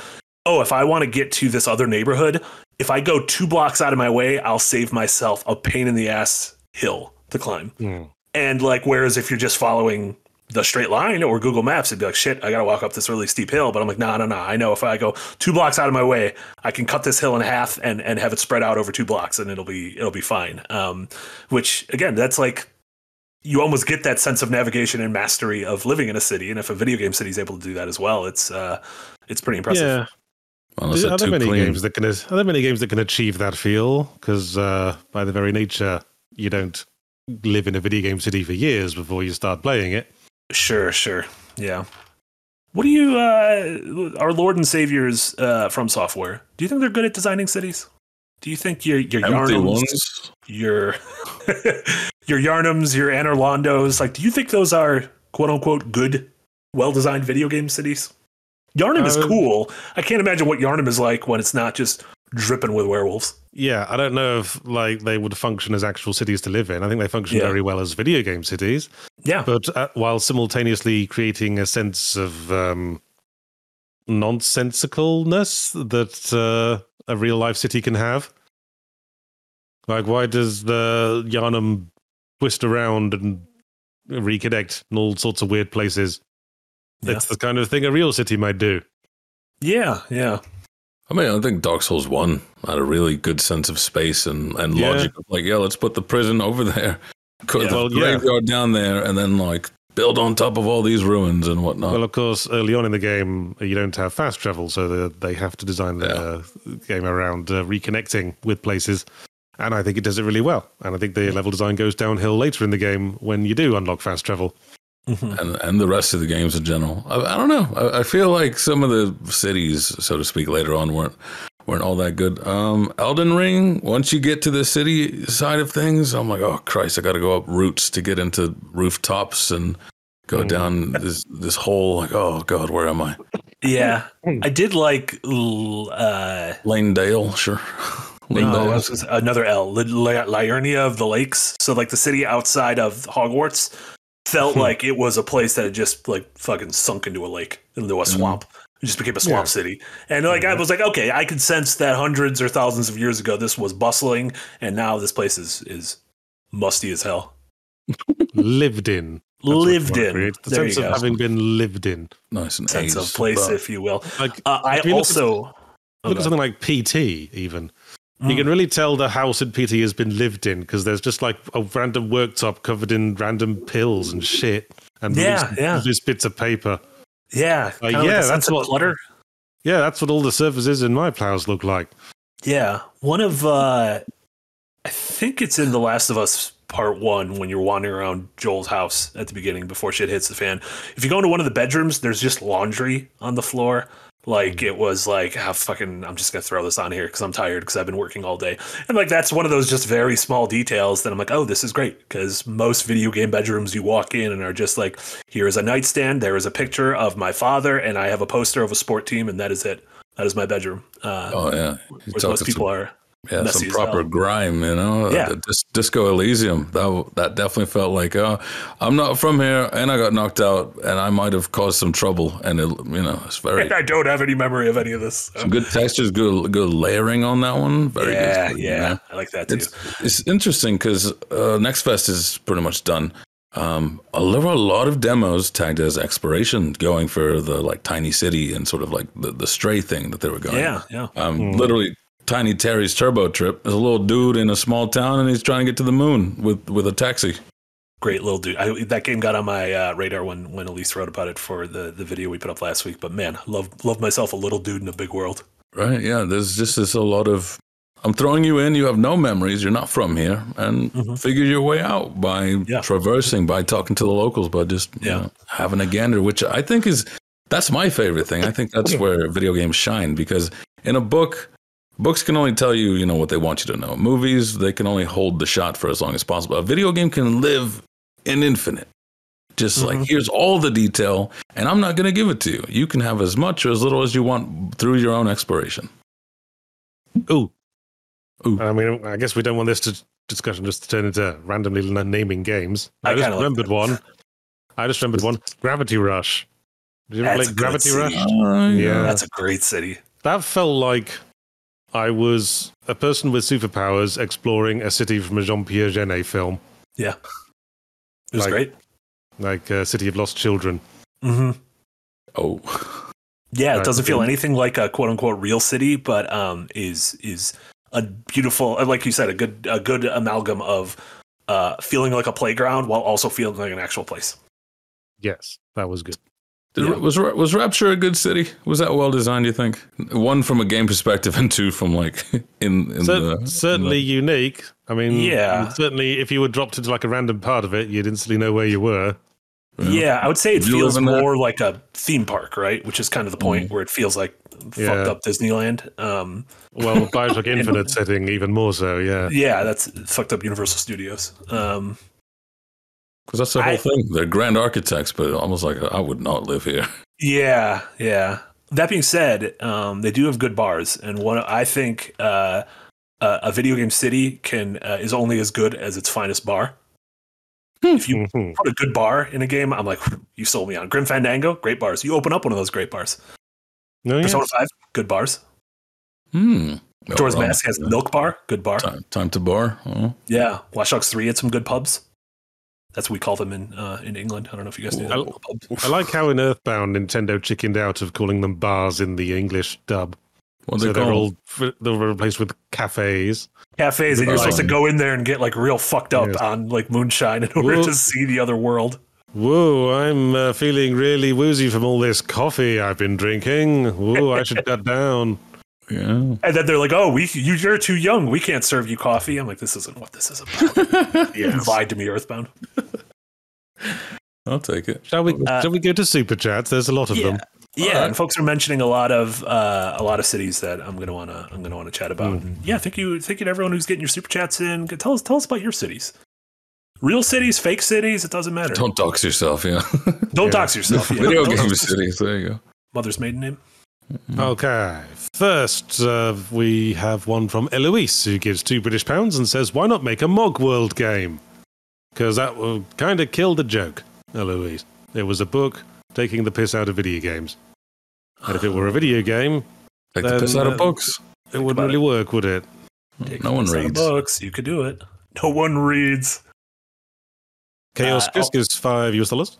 oh, if I want to get to this other neighborhood, if I go two blocks out of my way, I'll save myself a pain in the ass hill to climb. Mm. And like, whereas if you're just following the straight line or Google Maps, it'd be like, shit, I gotta walk up this really steep hill. But I'm like, no, no, no. I know if I go two blocks out of my way, I can cut this hill in half and and have it spread out over two blocks, and it'll be it'll be fine. Um, which again, that's like you almost get that sense of navigation and mastery of living in a city. And if a video game city is able to do that as well, it's uh, it's pretty impressive. Yeah. Unless Are there many clean. games that can? Are there many games that can achieve that feel? Because uh, by the very nature, you don't live in a video game city for years before you start playing it. Sure, sure. Yeah. What do you, uh, our Lord and Saviors uh, FromSoftware, do you think they're good at designing cities? Do you think your your Yharnams, your your Yharnams, your Anor Londos, like, do you think those are quote unquote good, well designed video game cities? Yharnam is Uh, cool. I can't imagine what Yharnam is like when it's not just dripping with werewolves. Yeah, I don't know if like they would function as actual cities to live in. I think they function Yeah. very well as video game cities, Yeah, but uh, while simultaneously creating a sense of um, nonsensicalness that uh, a real life city can have. Like, why does the Yharnam twist around and reconnect in all sorts of weird places? Yeah. It's the kind of thing a real city might do. yeah, yeah. I mean, I think Dark Souls 1 had a really good sense of space and, and Yeah. logic. Like, yeah, let's put the prison over there, put Yeah. the Well, yeah. graveyard down there, and then, like, build on top of all these ruins and whatnot. Well, of course, early on in the game, you don't have fast travel, so the, they have to design the game around uh, reconnecting with places. And I think it does it really well. And I think the level design goes downhill later in the game when you do unlock fast travel. Mhm. and and the rest of the games in general. I, I don't know. I, I feel like some of the cities, so to speak, later on weren't weren't all that good. Um, Elden Ring. Once you get to the city side of things, I'm like, oh Christ, I got to go up routes to get into rooftops and go Mm. down this this hole. Like, oh God, where am I? Yeah. I did like uh, Leyndell, sure. Lane No, Dale. is another L. Li- Li- Liurnia of the Lakes. So like the city outside of Hogwarts felt hmm. like it was a place that had just like fucking sunk into a lake, into a hmm. swamp. It just became a swamp Yeah. city. And like I hmm. was like, okay, I could sense that hundreds or thousands of years ago this was bustling, and now this place is is musty as hell. lived in. That's Lived in. create. The There sense of having been lived in. nice and Sense of place, but- if you will. Like, Uh, I If you look at- also Oh, look go at something like PT, even. You Mm. can really tell the house in PT has been lived in because there's just like a random worktop covered in random pills and shit and Yeah, loose, yeah. loose bits of paper. yeah, Like, yeah, a that's what- clutter. Yeah, that's what all the surfaces in my plows look like. Yeah, one of uh I think it's in The Last of Us Part One when you're wandering around Joel's house at the beginning before shit hits the fan. If you go into one of the bedrooms, there's just laundry on the floor. Like it was like, ah, fucking, I'm just gonna throw this on here because I'm tired because I've been working all day. And like that's one of those just very small details that I'm like, oh, this is great because most video game bedrooms you walk in and are just like, here is a nightstand, there is a picture of my father, and I have a poster of a sport team, and that is it. That is my bedroom. Uh, Oh yeah, You're whereas most people some- are Yeah, some proper hell. grime, you know. Yeah. Uh, Dis- Disco Elysium. That that definitely felt like, oh, I'm not from here, and I got knocked out, and I might have caused some trouble, and it, you know, it's very I don't have any memory of any of this. so. some good textures, good good layering on that one. Very yeah, good. yeah, you know? I like that too. It's it's interesting because uh, Next Fest is pretty much done. Um, there were a lot of demos tagged as exploration, going for the like tiny city and sort of like the, the stray thing that they were going. yeah, yeah. Um, Literally, Tiny Terry's turbo trip is a little dude in a small town, and he's trying to get to the moon with with a taxi. Great little dude. I, that game got on my uh, radar when when Elise wrote about it for the the video we put up last week. But man, love love myself a little dude in a big world. Right? Yeah. There's just this a lot of. I'm throwing you in. You have no memories. You're not from here, and Mhm. figure your way out by Yeah. traversing, by talking to the locals, by just Yeah. know, having a gander. Which I think is that's my favorite thing. I think that's where video games shine because in a book, books can only tell you you know what they want you to know. Movies they can only hold the shot for as long as possible. A video game can live in infinite. Just like Mhm. here's all the detail, and I'm not going to give it to you. You can have as much or as little as you want through your own exploration. Oh, Ooh. I mean, I guess we don't want this to, discussion just to turn into randomly naming games. I, I just kinda like remembered one. I just remembered one. Gravity Rush. Did you ever That's play a good Gravity city. Rush? Uh, Yeah. That's a great city. That felt like I was a person with superpowers exploring a city from a Jean Pierre Jeunet film, Yeah. It was Like- great. like uh, City of Lost Children. Mm hmm. Oh, Yeah, it Right, doesn't feel okay. anything like a quote unquote real city, but um, is is a beautiful, uh, like you said, a good a good amalgam of uh, feeling like a playground while also feeling like an actual place. Yes, that was good. Did, Yeah. was was Rapture a good city? Was that well designed? You think? One from a game perspective, and two from like in, in Cer- the certainly unique. I mean, Yeah. certainly if you were dropped into like a random part of it, you'd instantly know where you were. Yeah. Yeah, I would say it you feels live in that? more like a theme park, right? Which is kind of the point where it feels like fucked up Disneyland. Um, Well, Bioshock Infinite setting, even more so, yeah. yeah, that's fucked up Universal Studios. Um, Because that's the whole I- thing. They're grand architects, but almost like I would not live here. Yeah, yeah. That being said, um, they do have good bars, and one I think uh, a, a video game city can uh, is only as good as its finest bar. If you put a good bar in a game, I'm like, you sold me on Grim Fandango, great bars. You open up one of those great bars. No, yeah. Persona Five, good bars. Hmm. Doors well, Mask has Milk Bar, good bar. time, time to bar. Oh. Yeah, Watch Dogs Three had some good pubs. That's what we call them in uh, in England. I don't know if you guys do that. Well, Pub. I like how in Earthbound, Nintendo chickened out of calling them bars in the English dub. What so they they're call all they're replaced with cafes. Cafes, and you're supposed to go in there and get like real fucked up Yes. on like moonshine in order Well- to see the other world. Whoa, I'm uh, feeling really woozy from all this coffee I've been drinking. Whoa, I should cut down. Yeah. And then they're like, "Oh, we you, you're too young. We can't serve you coffee." I'm like, "This isn't what this is about." You lied to me, Earthbound. I'll take it. Shall we? Uh, shall we go to super chats? There's a lot of Yeah, them. yeah. Alright. And folks are mentioning a lot of uh, a lot of cities that I'm gonna wanna I'm gonna wanna chat about. And yeah, thank you, thank you to everyone who's getting your super chats in. Tell us tell us about your cities. Real cities, fake cities, it doesn't matter. Don't, Don't dox yourself. Yeah. Don't yeah. dox yourself. Yeah. Video Don't game cities. There you go. Mother's maiden name. Okay. First, uh, we have one from Eloise who gives two British pounds and says, "Why not make a Mogworld game? Because that will kind of kill the joke." Eloise, it was a book taking the piss out of video games, and if it were a video game, Take the piss out uh, of books. it wouldn't about really work, would it? Take No one this out of reads. books. You could do it. No one reads. Chaos Uh, Chris oh. gives five US dollars.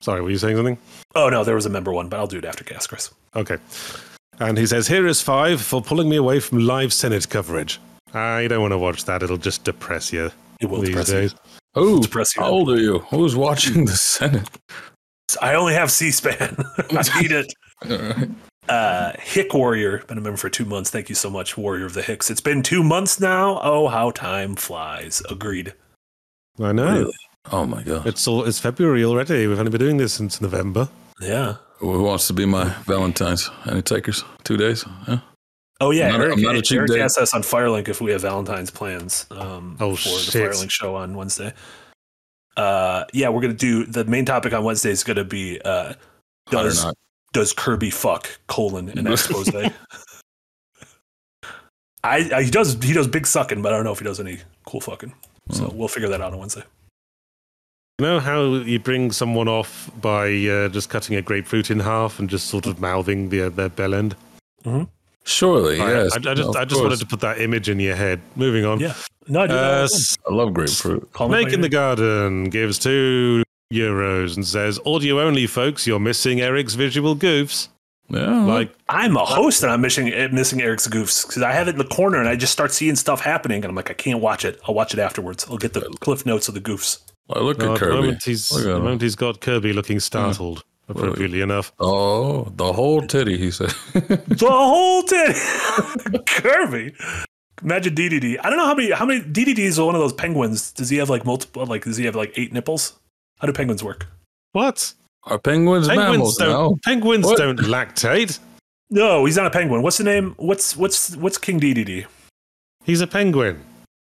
Sorry, were you saying something? Oh no, there was a member one, but I'll do it after Gas Chris. Okay. And he says, Here is five for pulling me away from live Senate coverage. I don't want to watch that. It'll just depress you It will these depress days. Oh, Depress you. how old are you? Who's watching the Senate? I only have C-SPAN. I need it. All right. Uh, Hick Warrior, been a member for two months. Thank you so much, Warrior of the Hicks. It's been two months now. Oh, how time flies. Agreed. I know. Really? Oh my god. It's all, it's February already. We've only been doing this since November. Yeah. Who wants to be my Valentine's? Any takers? Two days? Yeah. Oh yeah, I'm not a- Eric, I'm not a cheap Eric date. asked us on Firelink if we have Valentine's plans um, Oh, for the. Firelink show on Wednesday. Uh, yeah, we're gonna do the main topic on Wednesday is gonna be uh, does does Kirby fuck colon an expose. I, I he does he does big sucking, but I don't know if he does any cool fucking. So Hmm. we'll figure that out on Wednesday. You know how you bring someone off by uh, just cutting a grapefruit in half and just sort of mouthing the, their bell end? Surely, I- yes. I, I just, of I just wanted to put that image in your head. Moving on. Yeah. No, I do. Uh, that. S- I love grapefruit. Call me Snake in the Garden gives two euros and says, Audio only, folks. You're missing Eric's visual goofs. Yeah. Like, I'm a host and I'm missing missing Eric's goofs because I have it in the corner and I just start seeing stuff happening and I'm like I can't watch it. I'll watch it afterwards. I'll get the cliff notes of the goofs. I look oh, at at the Kirby. moment, he's, Look at the moment he's got Kirby looking startled, appropriately enough. Oh, the whole titty, he said. The whole thing, Kirby. Imagine DDD. I don't know how many how many DDD is one of those penguins. Does he have like multiple? Like does he have like eight nipples? How do penguins work? What? Are penguins, Penguins mammals don't, now? penguins What? don't lactate. No, he's not a penguin. What's the name? What's what's what's King DDD? He's a penguin.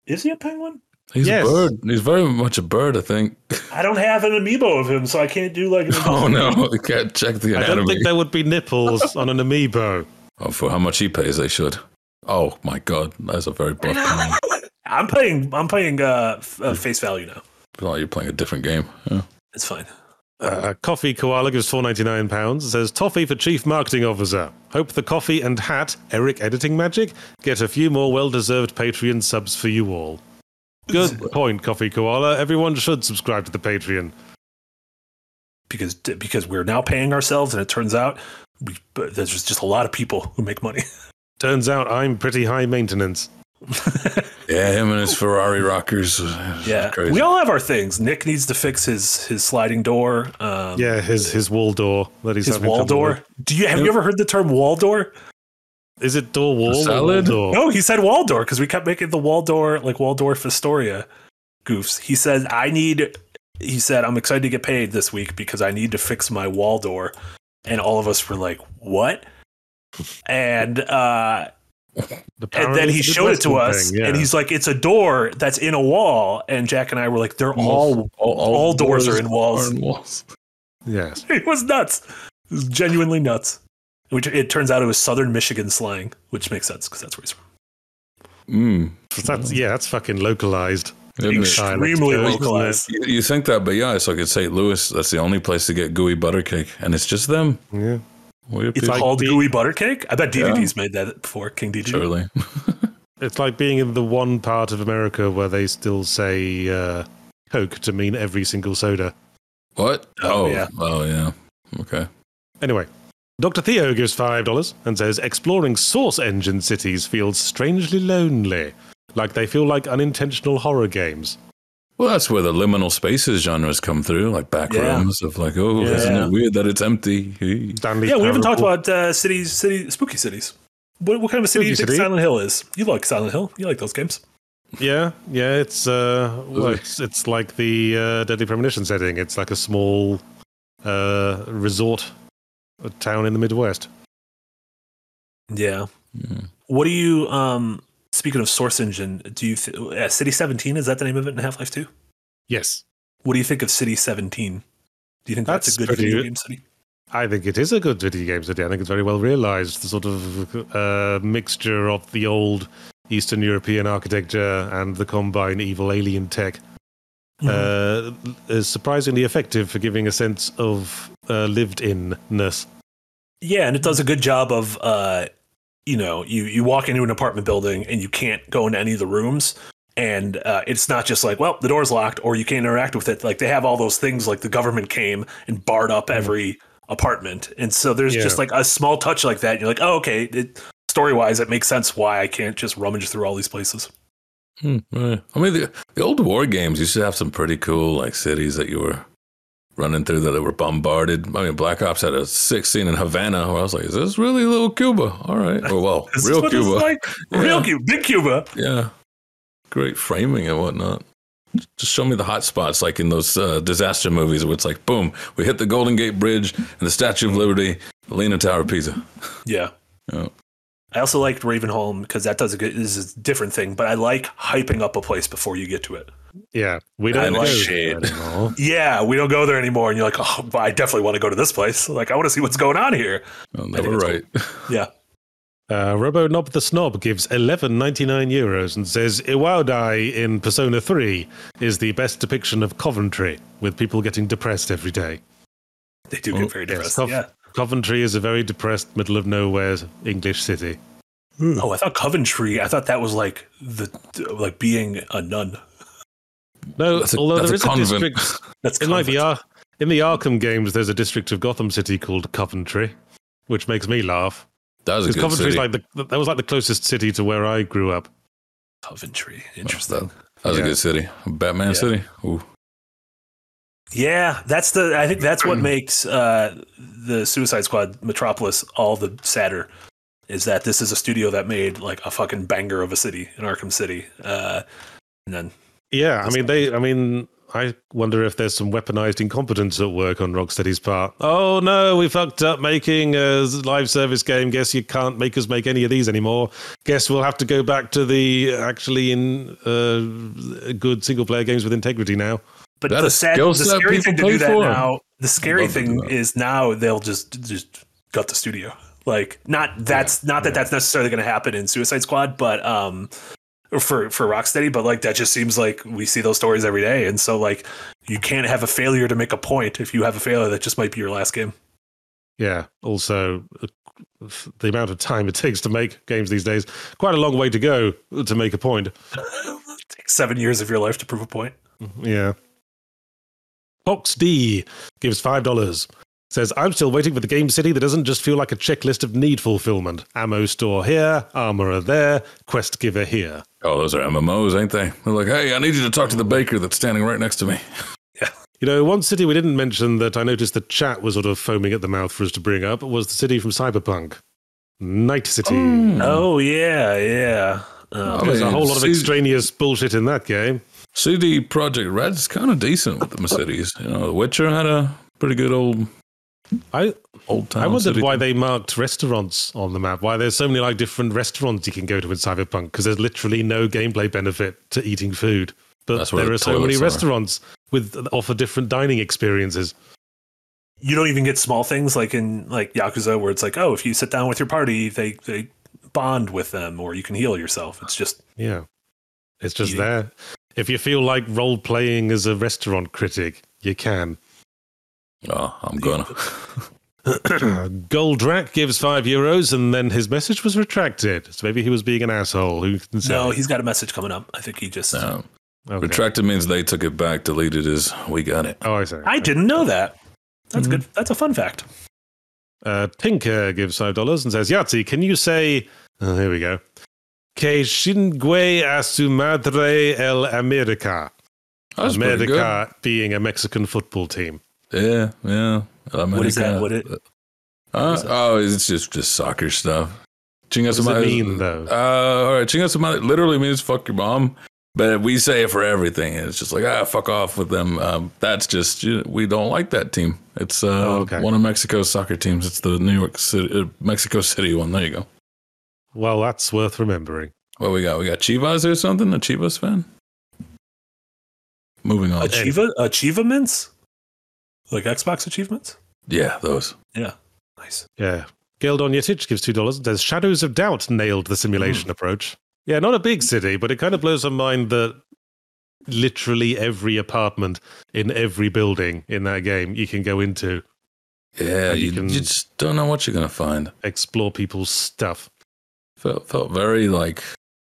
Is he a penguin? He's Yes. a bird. He's very much a bird, I think. I don't have an amiibo of him, so I can't do like. An oh no, you can't check the I don't think there would be nipples on an amiibo. oh, for how much he pays, they should. Oh my god, that's a very buff penguin. I'm playing. I'm playing uh, uh, face value now. Oh, you're playing a different game. Yeah. It's fine. Uh, coffee Koala gives four ninety nine pounds. Says toffee for chief marketing officer. Hope the coffee and hat Eric editing magic get a few more well deserved Patreon subs for you all. Good point, Coffee Koala. Everyone should subscribe to the Patreon. because because we're now paying ourselves, and it turns out we, there's just, just a lot of people who make money. Turns out I'm pretty high maintenance. Yeah, him and his Ferrari rockers. yeah, crazy. we all have our things. Nick needs to fix his his sliding door. Um, Yeah, his his wall door that he's his wall door. with. Do you have you ever heard the term wall door? Is it door wall? or wall salad? door? No, he said Waldor because we kept making the Waldor like Waldorf Astoria goofs. He said I need. He said I'm excited to get paid this week because I need to fix my Waldor," and all of us were like, "What?" And uh, and then he it's showed it to us, thing, yeah. and he's like, "It's a door that's in a wall." And Jack and I were like, "They're all." all doors are in walls. are in walls. yes. It was nuts. It was genuinely nuts. Which it turns out it was Southern Michigan slang, which makes sense because that's where he's from. Mm. That's yeah, that's fucking localized. Extremely localized. You, you think that, but yeah, it's like at St. Louis, that's the only place to get gooey butter cake, and it's just them. Yeah. Weird It's people. called the- gooey butter cake. I bet DVD's made that before. King DG. Surely. It's like being in the one part of America where they still say uh, Coke to mean every single soda. What? Oh, Oh, yeah. Oh, yeah. Okay. Anyway, Dr. Theo gives $5 and says exploring source engine cities feels strangely lonely, like they feel like unintentional horror games. Well, that's where the liminal spaces genres come through, like back Yeah. rooms of like, oh, isn't it weird that it's empty? Stanley Yeah, we haven't talked about uh, cities, city, spooky cities. What, what kind of a city do you think city? Silent Hill is? You like Silent Hill? You like those games? Yeah, yeah, it's uh, well, it's, it's like the uh, Deadly Premonition setting. It's like a small uh, resort a town in the Midwest. Yeah. Yeah. What do you? Um, speaking of Source Engine, do you? Th- uh, City Seventeen is that the name of it in Half Life Two? Yes, What do you think of City Seventeen? Do you think that's, That's a good pretty video game city? I think it is a good video game city. I think it's very well realized. The sort of uh, mixture of the old Eastern European architecture and the combined evil alien tech uh, is surprisingly effective for giving a sense of uh, lived-inness. Yeah, and it does a good job of uh you know, you you walk into an apartment building and you can't go into any of the rooms and uh, it's not just like, well, the door's locked or you can't interact with it. Like they have all those things like the government came and barred up every apartment. And so there's Yeah. just like a small touch like that. And you're like, oh, okay, it, story-wise it makes sense why I can't just rummage through all these places. Hmm, right. I mean, the, the old war games used to have some pretty cool like cities that you were running through that were bombarded. I mean, Black Ops had a sick scene in Havana where I was like, "Is this really little Cuba?" All right. Or well, Is real Cuba. like? Real Yeah. Cuba, big Cuba. Yeah. Great framing and whatnot. Just show me the hot spots like in those uh, disaster movies where it's like, boom, we hit the Golden Gate Bridge and the Statue of Liberty, the Leaning Tower of Pisa. Yeah. Yeah. I also liked Ravenholm because that does a good. This is a different thing, but I like hyping up a place before you get to it. Yeah, we don't like go shit. there anymore. Yeah, we don't go there anymore, and you're like, oh, but I definitely want to go to this place. Like, I want to see what's going on here. Oh, I never think it's right. Yeah, Uh, RoboNob the Snob gives 11.99 euros and says Iwatodai in Persona 3 is the best depiction of Coventry, with people getting depressed every day. they do Oh, get very yes, depressed. Cov- yeah. Coventry is a very depressed, middle of nowhere English city. Hmm. Oh, I thought Coventry. I thought that was like the like being a nun. No, That's a- although that's there a is a, district That's in like the. Ar- in the Arkham games. There's a district of Gotham City called Coventry, which makes me laugh That was a because good Coventry's city. like the that was like the closest city to where I grew up. Coventry. Interesting. that was Yeah. a good city. Batman Yeah. City. Ooh. Yeah, that's the. I think that's what makes uh, the Suicide Squad Metropolis all the sadder. Is that this is a studio that made like a fucking banger of a city in Arkham City, uh, and then Yeah, I mean they. I mean, I wonder if there's some weaponized incompetence at work on Rocksteady's part. Oh no, we fucked up making a live service game. Guess you can't make us make any of these anymore. Guess we'll have to go back to the actually in uh, good single player games with integrity now. But That the sad, the scary thing to do that now. The scary love to do thing that. is now they'll just just gut the studio. Like not that's not that that's necessarily going to happen in Suicide Squad, but um for for Rocksteady, but like that just seems like we see those stories every day, and so like you can't have a failure to make a point. If you have a failure, that just might be your last game. Yeah. Also, uh, the amount of time it takes to make games these days, quite a long way to go to make a point. Takes seven years of your life to prove a point. Yeah. Fox D gives $5. Says, I'm still waiting for the game city that doesn't just feel like a checklist of need fulfillment. Ammo store here, armorer there, quest giver here. Oh, those are MMOs, ain't they? They're like, hey, I need you to talk to the baker that's standing right next to me. Yeah. You know, one city we didn't mention that I noticed the chat was sort of foaming at the mouth for us to bring up was the city from Cyberpunk. Night City. Mm. Oh yeah, yeah. Uh, I There's a whole lot of see- extraneous bullshit in that game. CD Projekt Red's kind of decent with the cities. You know, The Witcher had a pretty good old I old town. I wondered why thing. they marked restaurants on the map. Why there's so many like different restaurants you can go to in Cyberpunk because there's literally no gameplay benefit to eating food. But there the are so many are. restaurants with offer different dining experiences. you don't even get small things like in like Yakuza, where it's like, oh, if you sit down with your party, they they bond with them, or you can heal yourself. It's just Yeah, it's just Eating. there. If you feel like role playing as a restaurant critic, you can. Oh, I'm gonna. Goldrak gives five euros, and then his message was retracted. So maybe he was being an asshole. Who can say? no. He's got a message coming up. I think he just. No. Okay. Retracted means they took it back, deleted is we got it. Oh, I see. I didn't know that. That's Mm-hmm. good. That's a fun fact. Uh, Tinker gives five dollars and says, "Yahtzee, can you say?" Oh, here we go. Que chingue a su madre el America. That's pretty good. America being a Mexican football team. Yeah, yeah. What is that? America. What it? Uh, oh, it's just just soccer stuff. Chinga What su does it madre- mean, though? Uh, all right, chinga su madre literally means fuck your mom, but we say it for everything. It's just like ah, fuck off with them. Um, that's just you- we don't like that team. It's uh, Oh, okay. one of Mexico's soccer teams. It's the New York City, uh, Mexico City one. There you go. Well, that's worth remembering. What we got? We got Chivas or something? A Chivas fan? Moving on. Achieva achievements, like Xbox achievements. Yeah, those. Yeah, nice. Yeah. Gildon Yetich gives two dollars and says, "Shadows of Doubt nailed the simulation hmm. approach." Yeah, not a big city, but it kind of blows my mind that literally every apartment in every building in that game you can go into, Yeah, you you, can- you just don't know what you're gonna find. explore people's stuff. Felt felt very like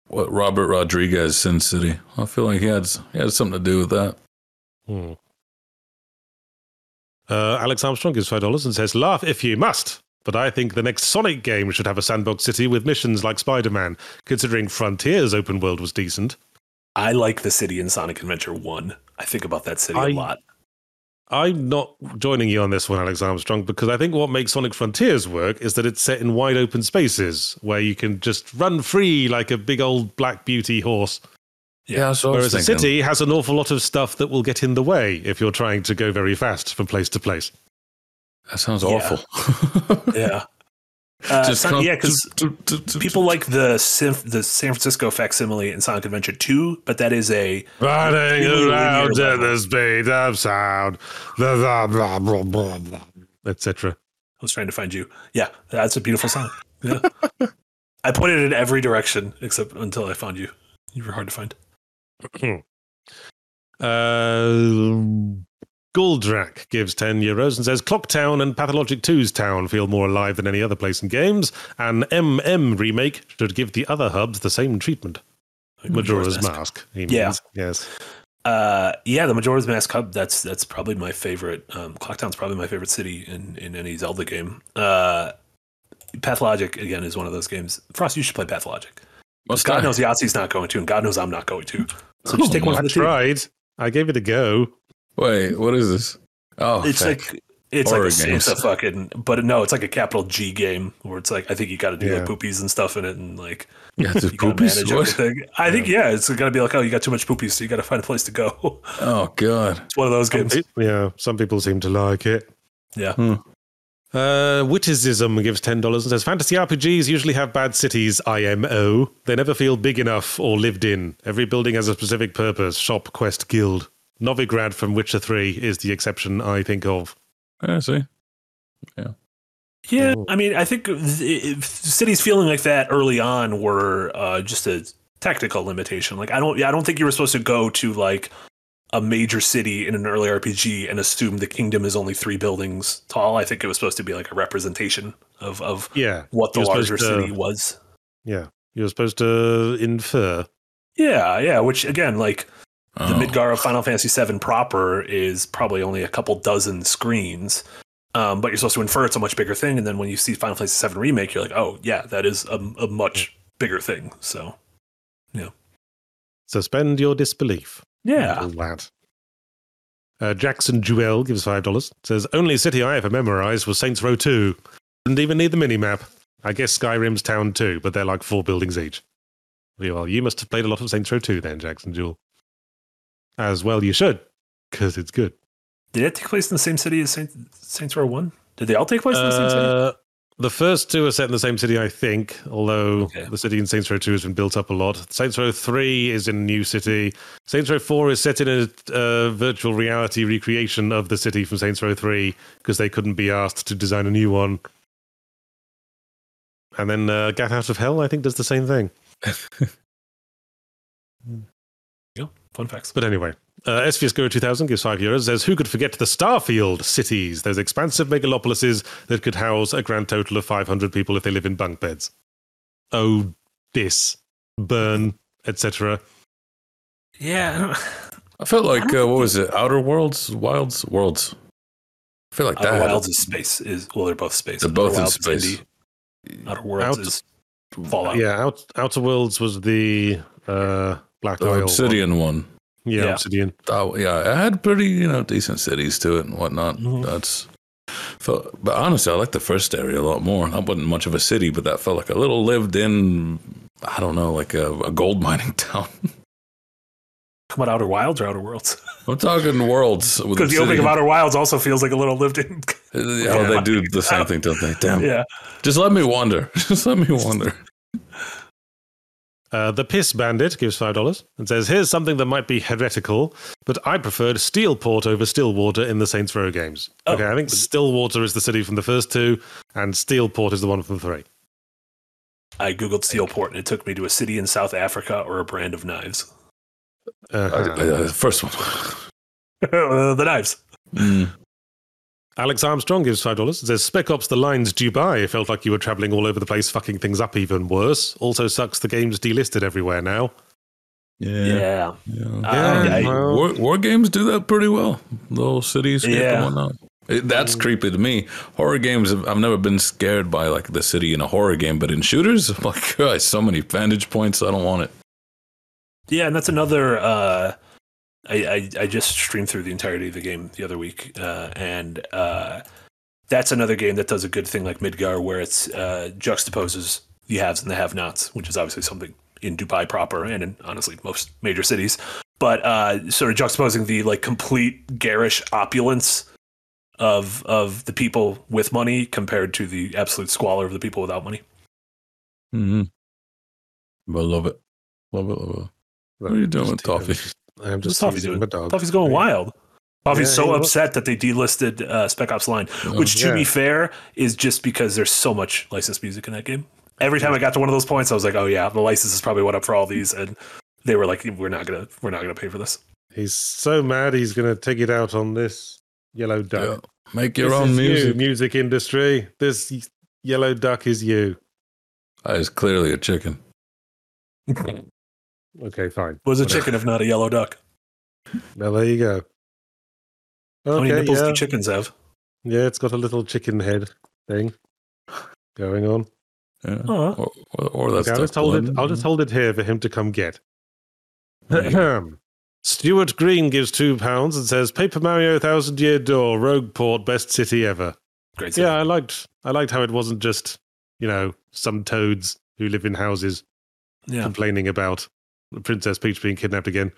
what Robert Rodriguez Sin City. I feel like he had he had something to do with that. Hmm. Uh, Alex Armstrong gives five dollars and says, "Laugh if you must." But I think the next Sonic game should have a sandbox city with missions like Spider-Man. Considering Frontiers open world was decent, I like the city in Sonic Adventure One. I think about that city I- a lot. I'm not joining you on this one, Alex Armstrong, because I think what makes Sonic Frontiers work is that it's set in wide open spaces where you can just run free like a big old black beauty horse. Yeah, so Whereas a city has an awful lot of stuff that will get in the way if you're trying to go very fast from place to place. That sounds Yeah. awful. Yeah, uh, Just Son- yeah, because people like the San, the San Francisco facsimile in Sonic Adventure Two, but that is a Running Really around at the speed of sound, blah, blah, blah, blah, blah, blah, etc. I was trying to find you. Yeah, that's a beautiful song. Yeah. I pointed in every direction except until I found you. You were hard to find. Uh, Goldrak gives 10 euros and says Clocktown and Pathologic 2's town feel more alive than any other place in games. An MM remake should give the other hubs the same treatment. Like Majora's Mask. Mask. he Yeah. means. Yes. Uh, yeah, the Majora's Mask Hub. That's that's probably my favorite. Um, Clocktown's probably my favorite city in in any Zelda game. Uh, Pathologic again is one of those games. Frost, you should play Pathologic. Must God I? knows Yahtzee's not going to, and God knows I'm not going to. So just Oh, take one I for the team. tried. I gave it a go. Wait, what is this? Oh, It's heck. like it's Horror like a, games. it's a fucking, but no, it's like a capital G game where it's like I think you got to do Yeah. like poopies and stuff in it, and like yeah, you got to poopies. manage What? everything. I think yeah, it's got to be like oh, you got too much poopies, so you got to find a place to go. Oh god. it's one of those games. Yeah, some people seem to like it. Yeah. Uh, Witticism gives ten dollars and says fantasy RPGs usually have bad cities. IMO. They never feel big enough or lived in. Every building has a specific purpose. Shop, quest, guild. Novigrad from Witcher Three is the exception I think of. I see. Yeah, Oh. I mean, I think cities feeling like that early on were uh, just a technical limitation. Like, I don't, yeah, I don't think you were supposed to go to like a major city in an early RPG and assume the kingdom is only three buildings tall. I think it was supposed to be like a representation of of Yeah, what the You're larger to- city was. yeah. You're supposed to infer. Yeah, yeah. Which again, like the Oh. Midgar of Final Fantasy VII proper is probably only a couple dozen screens. Um, but you're supposed to infer it's a much bigger thing, and then when you see Final Fantasy VII remake, you're like, oh yeah, that is a, a much bigger thing. So yeah. Suspend your disbelief. yeah, All that. Uh, Jackson Jewel gives five dollars. Says only city I ever memorized was Saints Row Two. Didn't even need the mini map. I guess Skyrim's town too, but they're like four buildings each. Well, you must have played a lot of Saints Row 2 then, Jackson Jewel. As well, you should, because it's good. did it take place in the same city as Saint, Saints Row One? Did they all take place in the same city? Uh, the first two are set in the same city, I think, although Okay. the city in Saints Row 2 has been built up a lot. Saints Row 3 is in a new city. Saints Row 4 is set in a uh, virtual reality recreation of the city from Saints Row 3 because they couldn't be asked to design a new one. And then uh, Get Out of Hell, I think, does the same thing. Yeah, fun facts. But anyway, uh, SVS Go 2000 gives five euros. Says, Who could forget the Starfield cities? Those expansive megalopolises that could house a grand total of 500 people if they live in bunk beds. Oh, this, burn, etc. Yeah, I don't- I felt like uh, what was it? Outer Worlds, Wilds, Worlds. I feel like that. Outer had- Wilds is space. Is well, they're both space. They're both in space. Outer Worlds Out- is Fallout. Yeah, Out, Outer Worlds was the uh, Black the Isle. Obsidian one. one. Yeah, Yeah. Obsidian. Oh, yeah, it had pretty you know decent cities to it and whatnot. Mhm. That's. Felt, but honestly, I like the first area a lot more. That wasn't much of a city, but that felt like a little lived-in. I don't know, like a, a gold mining town. Come on, Outer Wilds or Outer Worlds? I'm talking worlds. Because the opening of. Outer Wilds also feels like a little lived in. Oh, they do the same thing, don't they? Damn. yeah. Just let me wander. Just let me wander. Uh, the Piss Bandit gives $5 and says, Here's something that might be heretical, but I preferred Steelport over Stillwater in the Saints Row games. Oh. Okay, I think Stillwater is the city from the first two, and Steelport is the one from three. I googled Steelport and it took me to a city in South Africa or a brand of knives. Uh-huh. Uh, first one. Uh, the knives. Mm. Alex Armstrong gives $5 says, Spec Ops The Lines Dubai felt like you were traveling all over the place, fucking things up even worse. Also sucks the game's delisted everywhere now. Yeah. Yeah. Yeah, yeah, well- War, war games do that pretty well. Little cities, Yeah. and whatnot. It, that's creepy to me. Horror games, I've never been scared by like the city in a horror game, but in shooters, I'm like, God, so many vantage points. I don't want it. Yeah, and that's another. Uh, I, I I just streamed through the entirety of the game the other week, uh, and uh, that's another game that does a good thing like Midgar, where it's uh, juxtaposes the haves and the have-nots, which is obviously something in Dubai proper and in honestly most major cities. But uh, sort of juxtaposing the like complete garish opulence of of the people with money compared to the absolute squalor of the people without money. Mm-hmm. I love it. Love it. Love it. What are you doing with Toffee? I'm just Toffee teasing doing? the dog. Toffee's going wild. Toffee's Yeah, so he was. upset that they delisted uh, Spec Ops Line, which, to yeah. be fair, is just because there's so much licensed music in that game. Every time I got to one of those points, I was like, "Oh yeah, the license is probably what up for all these," and they were like, "We're not gonna, we're not gonna pay for this." He's so mad he's going to take it out on this yellow duck. Yeah. Make your This own is you, music. music industry. This yellow duck is you. That is clearly a chicken. Okay, fine. Was a Whatever. chicken if not a yellow duck? Well, there you go. How many nipples yeah. do chickens have? yeah, it's got a little chicken head thing going on. Yeah. Oh, Or, or, or that's Okay, I'll just hold it. I'll just hold it here for him to come get. Stuart Green gives two pounds and says, "Paper Mario Thousand Year Door, Rogueport, best city ever." great. Yeah, I liked. I liked how it wasn't just you know some toads who live in houses yeah, complaining about Princess Peach being kidnapped again.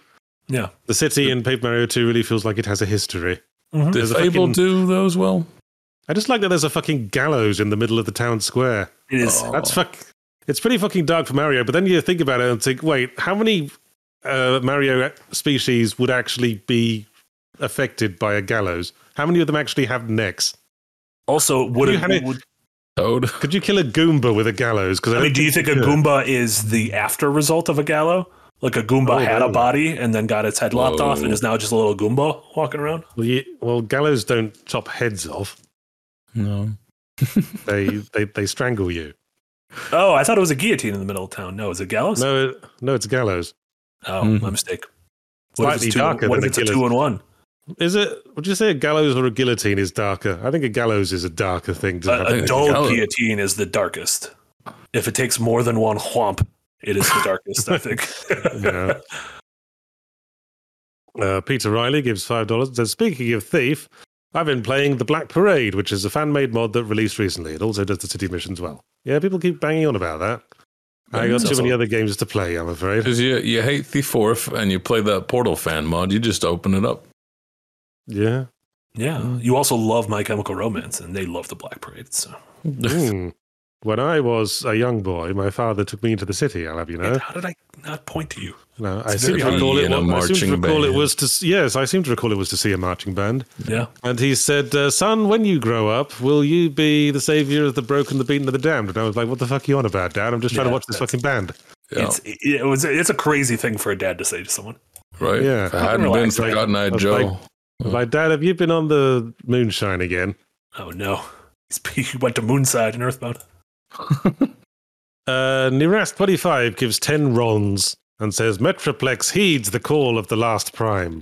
yeah. The city in Paper Mario 2 really feels like it has a history. Mhm. Did There's a Fable fucking- do those well? I just like that there's a fucking gallows in the middle of the town square. It is. Oh. That's fuck. It's pretty fucking dark for Mario, but then you think about it and think, wait, how many uh, Mario species would actually be affected by a gallows? How many of them actually have necks? Also, would you it, it- would Toad. Could you kill a Goomba with a gallows? Because I mean, do you think a Goomba is the after result of a Gallo? Like a Goomba Oh, had a body and then got its head lopped off and is now just a little Goomba walking around? Well, you, well, gallows don't chop heads off. No. They they they strangle you. Oh, I thought it was a guillotine in the middle of town. No, is it gallows? No, it, no, it's gallows. Oh, Mhm. my mistake. What if it's two, darker what than if it's a a two and one? Is it? Would you say a gallows or a guillotine is darker? I think a gallows is a darker thing to A, have. a dull gallows. guillotine is the darkest. If it takes more than one whomp, it is the darkest, I think. Yeah. Uh, Peter Riley gives five dollars. Says, speaking of thief, I've been playing the Black Parade, which is a fan-made mod that released recently. It also does the city missions well. Yeah, people keep banging on about that. I got too also- many other games to play. I'm afraid. Because you, you hate Thief fourth and you play that Portal fan mod, you just open it up. Yeah. yeah. You also love My Chemical Romance, and they love the Black Parade. So Hmm. When I was a young boy, my father took me into the city. I'll have you know. how did I not point to you? No, I seem to recall it. in a Was, I seem to marching recall it was to. Yes, I seem to recall it was to see a marching band. Yeah. And he said, uh, "Son, when you grow up, will you be the savior of the broken, the beaten, and the damned?" And I was like, "What the fuck are you on about, Dad? I'm just trying Yeah, to watch this fucking band." Yeah, It's it was it's a crazy thing for a dad to say to someone. right. yeah. If it hadn't been Relax, for like- Cotton I was Joe. like- I'm like, Dad, have you been on the moonshine again? Oh no. He went to Moonside and Earthbound. Uh, Nirast25 gives 10 rons and says, Metroplex heeds the call of the last prime.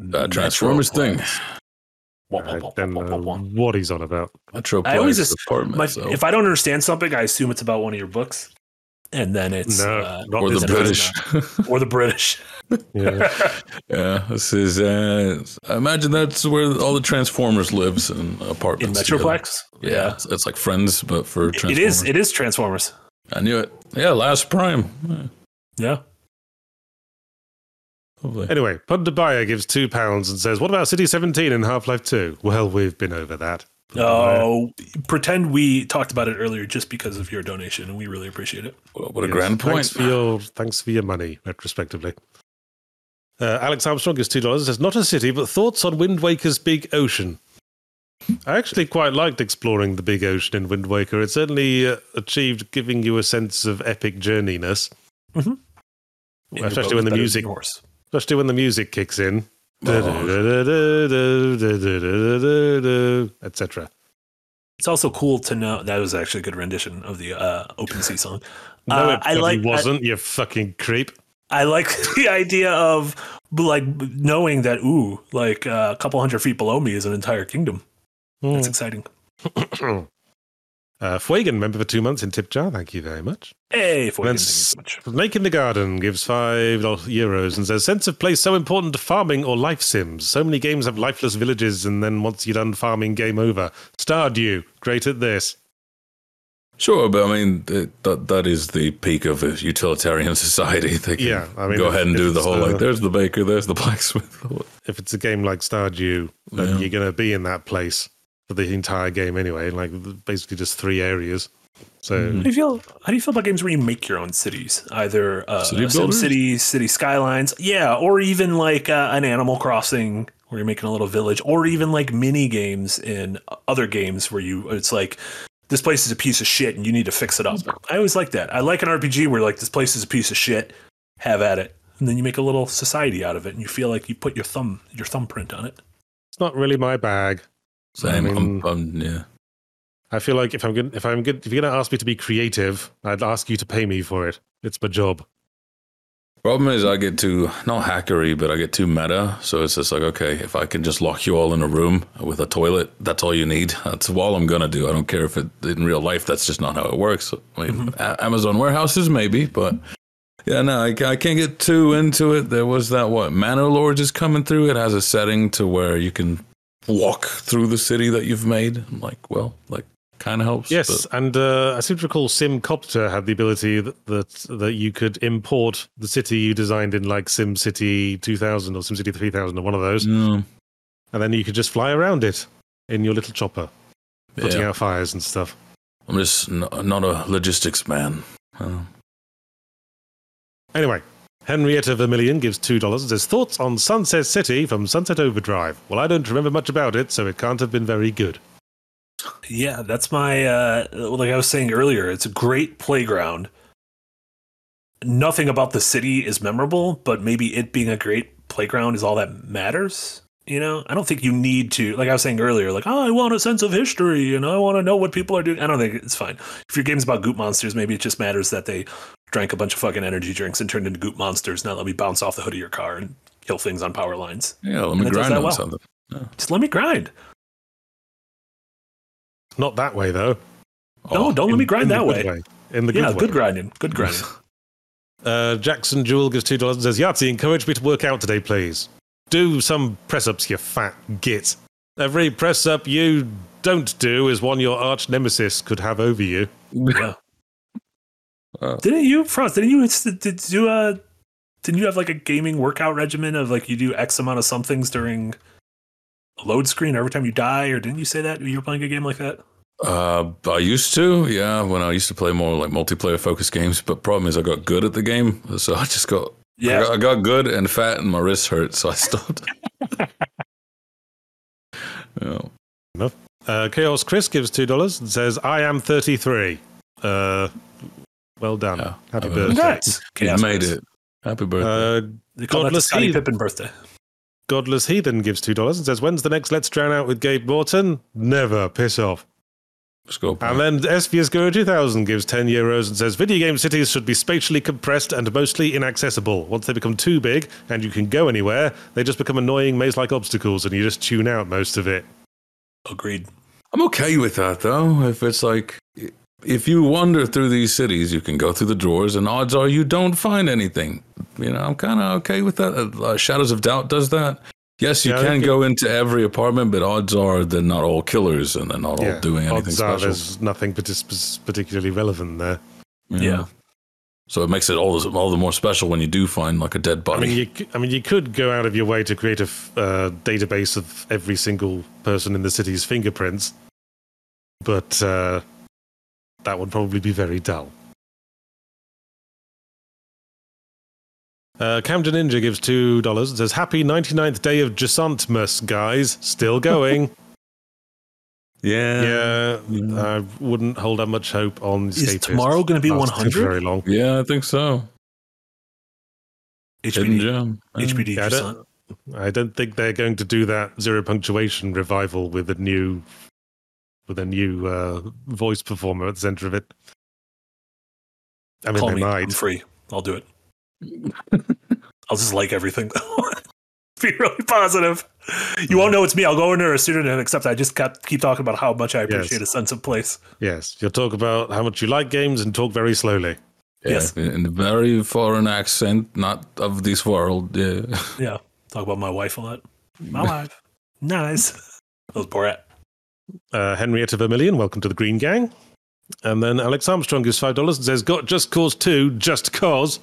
that Transformers thing. I don't know what he's on about. Metroplex I always just- apartment. My, so. if I don't understand something, I assume it's about one of your books, and then it's No, uh, not or the. British. or the British. Yeah. yeah, this is. Uh, I imagine that's where all the Transformers lives in in apartments. together. Metroplex. Yeah, It's, it's like Friends, but for Transformers. it is. It is Transformers. I knew it. Yeah, Last Prime. Yeah, Yeah. lovely. Anyway, Pundabaya gives two pounds and says, What about City 17 in Half Life 2? Well, we've been over that. Oh, pretend we talked about it earlier just because of your donation, and we really appreciate it. What what a Yes, grand point. Thanks for your, thanks for your money, retrospectively. Uh, Alex Armstrong gives $2 says, Not a city, but thoughts on Wind Waker's big ocean. I actually quite liked exploring the big ocean in Wind Waker. It certainly uh, achieved giving you a sense of epic journeyness, And your especially when the is better than music, especially when the music kicks in. Etc. It's also cool to know that was actually a good rendition of the uh, Open Sea song. No, Uh, it I bloody like- I- wasn't. you fucking creep. I like the idea of like knowing that ooh, like uh, a couple hundred feet below me is an entire kingdom. That's Hmm. exciting. uh, Fuegan, member for two months in tip jar. Thank you very much. Hey, for Then thank you s- so much. Snake in the Garden gives five euros and says, sense of place so important to farming or life sims. So many games have lifeless villages, and then once you're done farming, game over. Stardew, great at this. Sure, but I mean it, that that is the peak of a utilitarian society. They can Yeah, I mean, go if- ahead and do the whole uh, like. There's the baker. There's the blacksmith. If it's a game like Stardew, then Yeah. you're going to be in that place for the entire game anyway, like basically just three areas. So, Mhm. How do you feel? How do you feel about games where you make your own cities? Either uh, City Sim? City, City Skylines, yeah, or even like uh, an Animal Crossing where you're making a little village, or even like mini games in other games where you it's like this place is a piece of shit and you need to fix it up. I always like that. I like an RPG where like this place is a piece of shit, have at it, and then you make a little society out of it, and you feel like you put your thumb your thumbprint on it. it's not really my bag. Same. I mean- I'm, I'm, yeah. I feel like if I'm good, if I'm good, if you're going to ask me to be creative, I'd ask you to pay me for it. It's my job. Problem is, I get too not hackery, but I get too meta. So it's just like, okay, if I can just lock you all in a room with a toilet, that's all you need. That's all I'm gonna do. I don't care if it in real life. That's just not how it works. I mean, mm-hmm. A- Amazon warehouses maybe, but yeah, no, I, I can't get too into it. There was that what Manor Lords is coming through. It has a setting to where you can walk through the city that you've made. I'm like, well, like kind of helps. Yes, but- and uh, I seem to recall SimCopter had the ability that, that that you could import the city you designed in like SimCity 2000 or SimCity 3000 or one of those, Mm, and then you could just fly around it in your little chopper, putting yeah. out fires and stuff. I'm just n- not a logistics man. Anyway, Henrietta Vermillion gives two dollars and says thoughts on Sunset City from Sunset Overdrive. Well, I don't remember much about it, so it can't have been very good. Yeah, that's my uh like I was saying earlier, it's a great playground. Nothing about the city is memorable, but maybe it being a great playground is all that matters. You know, I don't think you need to, like I was saying earlier, like, oh, I want a sense of history and I want to know what people are doing. I don't think it's fine. If your game's about goop monsters, maybe it just matters that they drank a bunch of fucking energy drinks and turned into goop monsters. Now let me bounce off the hood of your car and kill things on power lines. Yeah, let me it does grind on well. something. Just let me grind. Not that way though. No, Oh, don't let me grind In the that good way. In the Yeah, good, good grinding. Good grinding. Uh, Jackson Jewel gives two dollars and says, "Yahtzee, encourage me to work out today, please. Do some press ups, you fat git. Every press up you don't do is one your arch nemesis could have over you. yeah. Uh, didn't you, Frost? Didn't you did, did do a? Didn't you have like a gaming workout regimen of like you do X amount of somethings during a load screen every time you die, or didn't you say that you were playing a game like that? Uh, I used to, yeah, when I used to play more like multiplayer focused games. But problem is, I got good at the game, so I just got I got, I got good and fat, and my wrists hurt, so I stopped. yeah. Uh, Chaos Chris gives two dollars and says, "I am 33." Uh, well done. Yeah. Happy birthday. Congrats. You made it. Happy birthday. Uh, They call that the Godless Scottie Heath. Pippen birthday. Godless Heathen gives two dollars and says, "When's the next Let's Drown Out with Gabe Morton?" Never. Piss off. Let's. And then Espius Go 2000 gives 10 euros and says video game cities should be spatially compressed and mostly inaccessible. Once they become too big and you can go anywhere, they just become annoying maze like obstacles and you just tune out most of it. Agreed. I'm okay with that though. If it's like, if you wander through these cities, you can go through the drawers, and odds are you don't find anything. You know, I'm kind of okay with that. Uh, Shadows of Doubt does that. Yes, you Yeah, can go into every apartment, but odds are they're not all killers and they're not all doing anything odds are special. there's nothing particularly relevant there. Yeah. So it makes it all the, all the more special when you do find like a dead body. I mean, you, c- I mean, you could go out of your way to create a uh, database of every single person in the city's fingerprints, but uh, that would probably be very dull. Uh, Camden Ninja gives two dollars and says, "Happy 99th day of Jasantmas, guys. Still going. yeah. yeah, I wouldn't hold up much hope on Is Escapists. tomorrow going to be 100? Very long. Yeah, I think so. Hidden HBD. gem. HBD. Yeah, I don't- I don't think they're going to do that zero punctuation revival with a new with a new uh, voice performer at the center of it. I mean, Call they me. I'm free. I'll do it. I'll just like everything. Be really positive. You won't know it's me. I'll go in there a student and accept. I just kept, keep talking about how much I appreciate a sense of place. Yes, you'll talk about how much you like games and talk very slowly. Yeah, Yes. in a very foreign accent, not of this world. Yeah. Yeah. Talk about my wife a lot. My wife. Nice. That was Borat. Uh, Henrietta Vermillion, welcome to the Green Gang. And then Alex Armstrong gives five dollars and says, "Got Just Cause Two, just cause."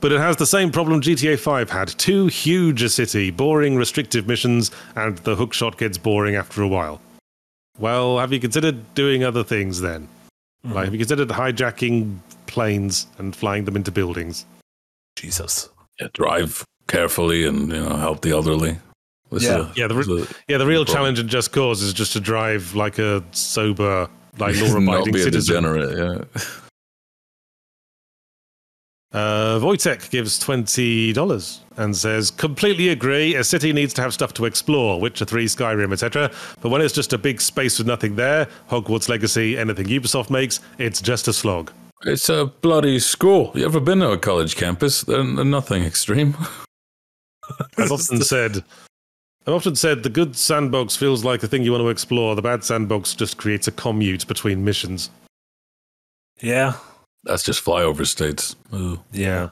But it has the same problem GTA 5 had. Too huge a city, boring, restrictive missions, and the hookshot gets boring after a while. Well, have you considered doing other things then? Like, have you considered hijacking planes and flying them into buildings? Jesus. Yeah, drive carefully and you know help the elderly. This Yeah. a- Yeah, the, re- a- yeah, the real problem. challenge in Just Cause is just to drive like a sober, like law-abiding be a citizen. degenerate. Yeah. Uh, Wojtek gives twenty dollars and says, "Completely agree. A city needs to have stuff to explore, Witcher Three, Skyrim, etc. But when it's just a big space with nothing there, Hogwarts Legacy, anything Ubisoft makes, it's just a slog." It's a bloody school. You ever been to a college campus? They're, they're nothing extreme. I've often said, I've often said, the good sandbox feels like the thing you want to explore. The bad sandbox just creates a commute between missions. Yeah. That's just flyover states. Ooh. Yeah.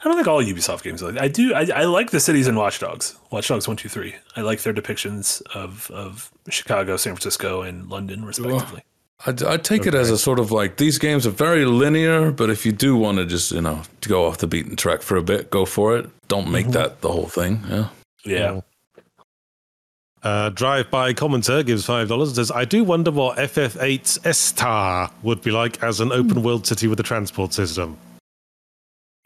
I don't think all Ubisoft games are like I do. I, I like the cities in Watch Dogs. Watch Dogs 1, 2, 3. I like their depictions of, of Chicago, San Francisco, and London, respectively. I'd, I'd take it as a sort of like these games are very linear, but if you do want to just you know to go off the beaten track for a bit, go for it. Don't make mm-hmm. that the whole thing. Yeah. Yeah. Mm-hmm. Uh, Drive-by commenter gives five dollars and says, "I do wonder what FF8's Esthar would be like as an open-world city with a transport system."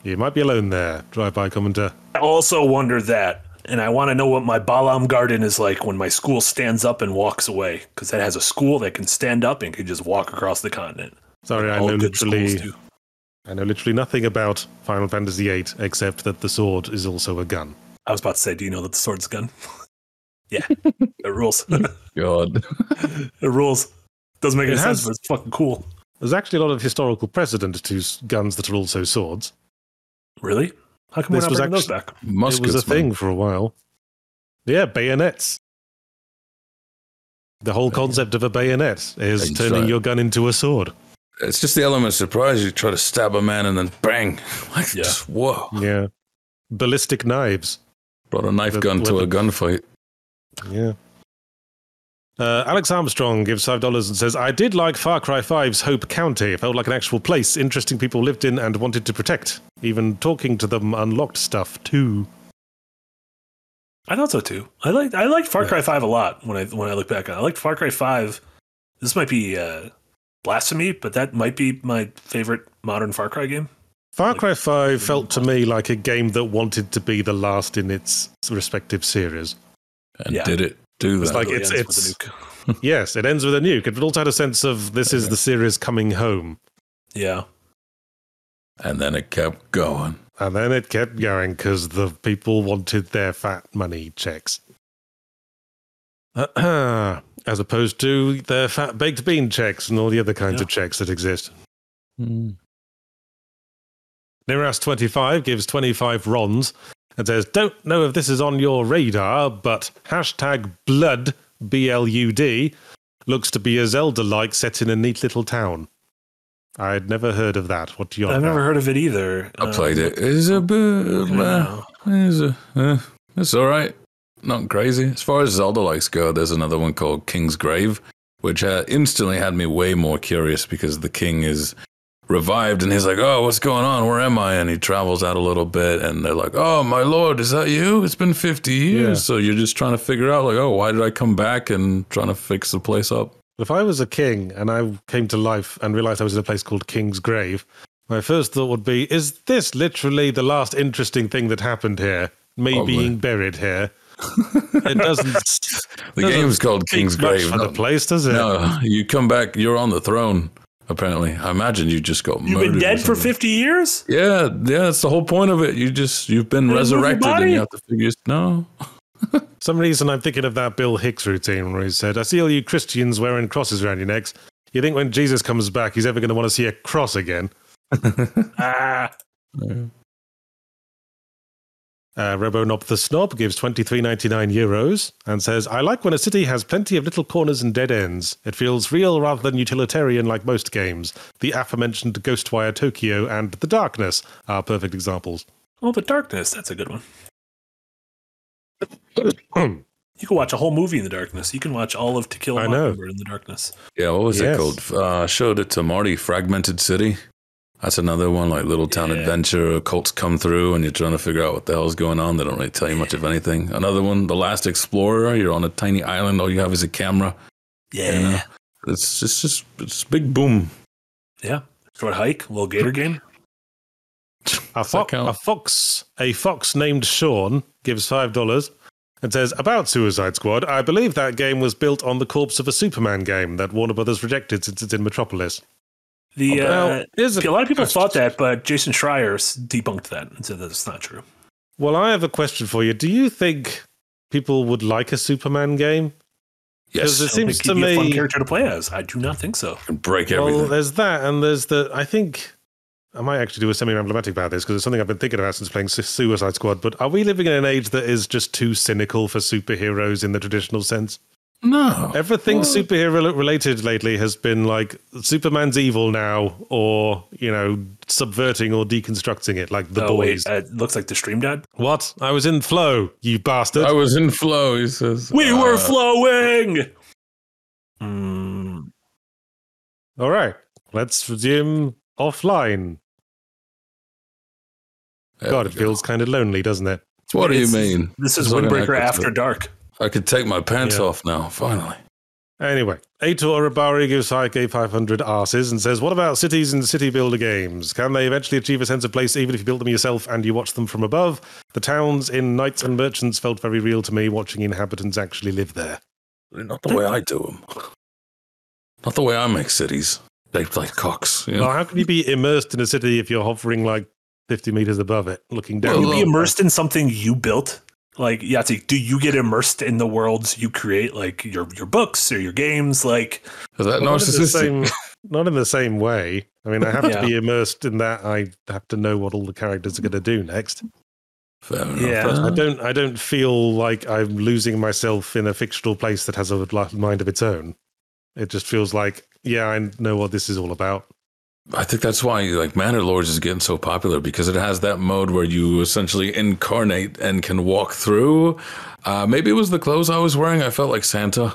You might be alone there, drive-by commenter. I also wonder that. and I want to know what my Balamb garden is like when my school stands up and walks away, because that has a school that can stand up and can just walk across the continent. Sorry, I know literally. I know literally nothing about Final Fantasy VIII except that the sword is also a gun. I was about to say, do you know that the sword's a gun? yeah, it rules. Oh God, it rules. Doesn't make It any sense, has- but it's fucking cool. There's actually a lot of historical precedent to guns that are also swords. Really? How come we're not was bringing those back? Muskets, it was a man. thing for a while. Yeah, bayonets. The whole concept of a bayonet is That's turning right. your gun into a sword. It's just the element of surprise. You try to stab a man and then bang. Like, Yeah. just, whoa. Yeah. Ballistic knives. Brought a knife The gun to a weapon. gunfight. Yeah. Uh, Alex Armstrong gives five dollars and says, "I did like Far Cry 5's Hope County. It felt like an actual place, interesting people lived in and wanted to protect. Even talking to them unlocked stuff too." I thought so too. I liked I liked Far Cry Five a lot when I when I look back on. it. I liked Far Cry Five. This might be uh, blasphemy, but that might be my favorite modern Far Cry game. Far Cry 5 felt to me like a game that wanted to be the last in its respective series. And Yeah. did it do It's that? like Really it's- ends it's- a yes, it ends with a nuke. It also had a sense of this is the series coming home. Yeah, and then it kept going. And then it kept going because the people wanted their fat money checks. As opposed to their fat baked bean checks and all the other kinds Yeah. of checks that exist. Hmm. Niras25 gives 25 rons and says, Don't know if this is on your radar, but hashtag blood, B L U D, looks to be a Zelda like set in a neat little town. I'd never heard of that. What do you I've never heard of it either. I Um, played it. It's a bit. looking Uh, it's, a, uh, it's all right. Not crazy. As far as Zelda likes go, there's another one called King's Grave, which uh, instantly had me way more curious because the king is revived and he's like, "Oh, what's going on? Where am I?" And he travels out a little bit, and they're like, "Oh, my lord, is that you? It's been 50 years." Yeah. So you're just trying to figure out, like, "Oh, why did I come back?" and trying to fix the place up. If I was a king and I came to life and realized I was in a place called King's Grave, my first thought would be, is this literally the last interesting thing that happened here? Me Probably. being buried here. It doesn't The Doesn't game's called King's Grave. for the place, does it? no, you come back, you're on the throne. Apparently, I imagine you just got You've murdered. been dead for fifty years. Yeah, yeah, that's the whole point of it. You just you've been They resurrected, and you have to figure. No, some reason I'm thinking of that Bill Hicks routine where he said, I see all you Christians wearing crosses around your necks. You think when Jesus comes back, he's ever going to want to see a cross again? Ah, Uh, RoboNop the Snob gives 23.99 euros and says, I like when a city has plenty of little corners and dead ends. It feels real rather than utilitarian like most games. The aforementioned Ghostwire Tokyo and The Darkness are perfect examples. oh, the darkness. That's a good one. You can watch a whole movie in the darkness. You can watch all of To Kill a I know. Mockingbird in the darkness. yeah, what was Yes. it called? Uh, showed it to Marty. Fragmented City. That's another one, like little town Yeah. adventure. Cults come through, and you're trying to figure out what the hell's going on. They don't really tell you much of anything. Another one, The Last Explorer. You're on a tiny island. All you have is a camera. Yeah, You know? It's just, just it's big boom. yeah. Short hike, little gator game. A, fo- a fox, a fox named Sean gives five dollars and says about Suicide Squad. I believe that game was built on the corpse of a Superman game that Warner Brothers rejected since it's in Metropolis. The Well, uh, here's a lot of people question. thought that, but Jason Schreier debunked that and said that it's not true. Well, I have a question for you. Do you think people would like a Superman game? Yes, It seems to he'd a fun me- character to play as. I do not think so. and break Well, everything. there's that, and there's the. I think I might actually do a semi-Ramblomatic about this because it's something I've been thinking about since playing Suicide Squad. But are we living in an age that is just too cynical for superheroes in the traditional sense? No, Everything Well- superhero related lately has been like Superman's evil now, or you know, subverting or deconstructing it, like the oh, boys. wait, uh, it looks like the stream died. what? I was in flow, you bastard. I was in flow. He says We were Uh, flowing. Mm, All right, let's resume offline. there God, it go. feels kind of lonely, doesn't it? What do you mean? this is It's Windbreaker After. Dark. I could take my pants Yeah. off now. Finally. Anyway, Aitor Rabari gives 5k 500 arses and says, What about cities and city builder games? Can they eventually achieve a sense of place even if you build them yourself and you watch them from above? The towns in Knights and Merchants felt very real to me watching inhabitants actually live there. Not the way I do them. Not the way I make cities. Shaped like cocks. You know? Well, how can you be immersed in a city if you're hovering like 50 meters above it, looking down? Can you be immersed in something you built? Like Yahtzee, do you get immersed in the worlds you create, like your your books or your games? Like, Is that not, in the narcissistic? same, not in the same way. I mean, I have Yeah. to be immersed in that. I have to know what all the characters are going to do next. Fair enough. Yeah. I don't. I don't feel like I'm losing myself in a fictional place that has a mind of its own. It just feels like, yeah, I know what this is all about. I think that's why like Manor Lords is getting so popular because it has that mode where you essentially incarnate and can walk through. Uh, maybe it was the clothes I was wearing. I felt like Santa.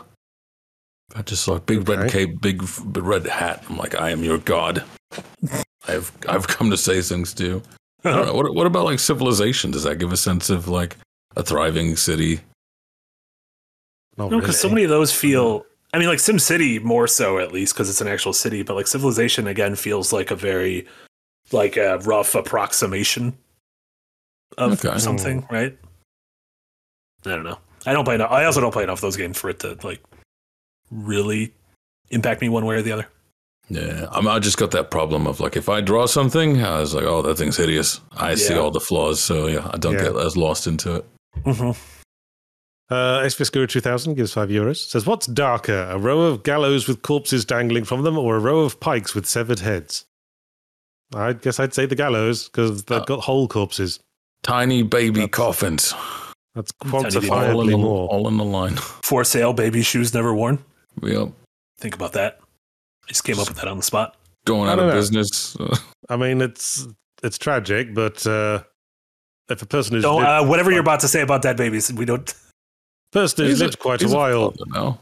I just saw a big red cape, big red hat. I'm like, I am your god. I've I've come to say things to you. I don't know. What what about like civilization? Does that give a sense of like a thriving city? Not no, because so many of those feel. I mean, like Sim City more so at least because it's an actual city, but like Civilization again feels like a very like a rough approximation of Okay. something, right? I don't know. I don't play enough. I also don't play enough of those games for it to like really impact me one way or the other. Yeah, I, mean, I just got that problem of like if I draw something, I was like, oh, that thing's hideous. I see all the flaws, so yeah, I don't Yeah. get as lost into it. Mm-hmm. Uh, Espiscura 2000 gives 5 euros. Says, What's darker, a row of gallows with corpses dangling from them or a row of pikes with severed heads? I guess I'd say the gallows because they've Oh. got whole corpses. Tiny baby That's- coffins, That's Tiny all in, quantifiably the, more. all in the line. For sale, baby shoes never worn. Yep. Think about that. I just came up with that on the spot. Going out of know. business. I mean, it's it's tragic, but uh, if a person is. Don't, lived, uh, whatever you're about to say about dead babies, we don't. Person who's He's a- lived quite a while father now.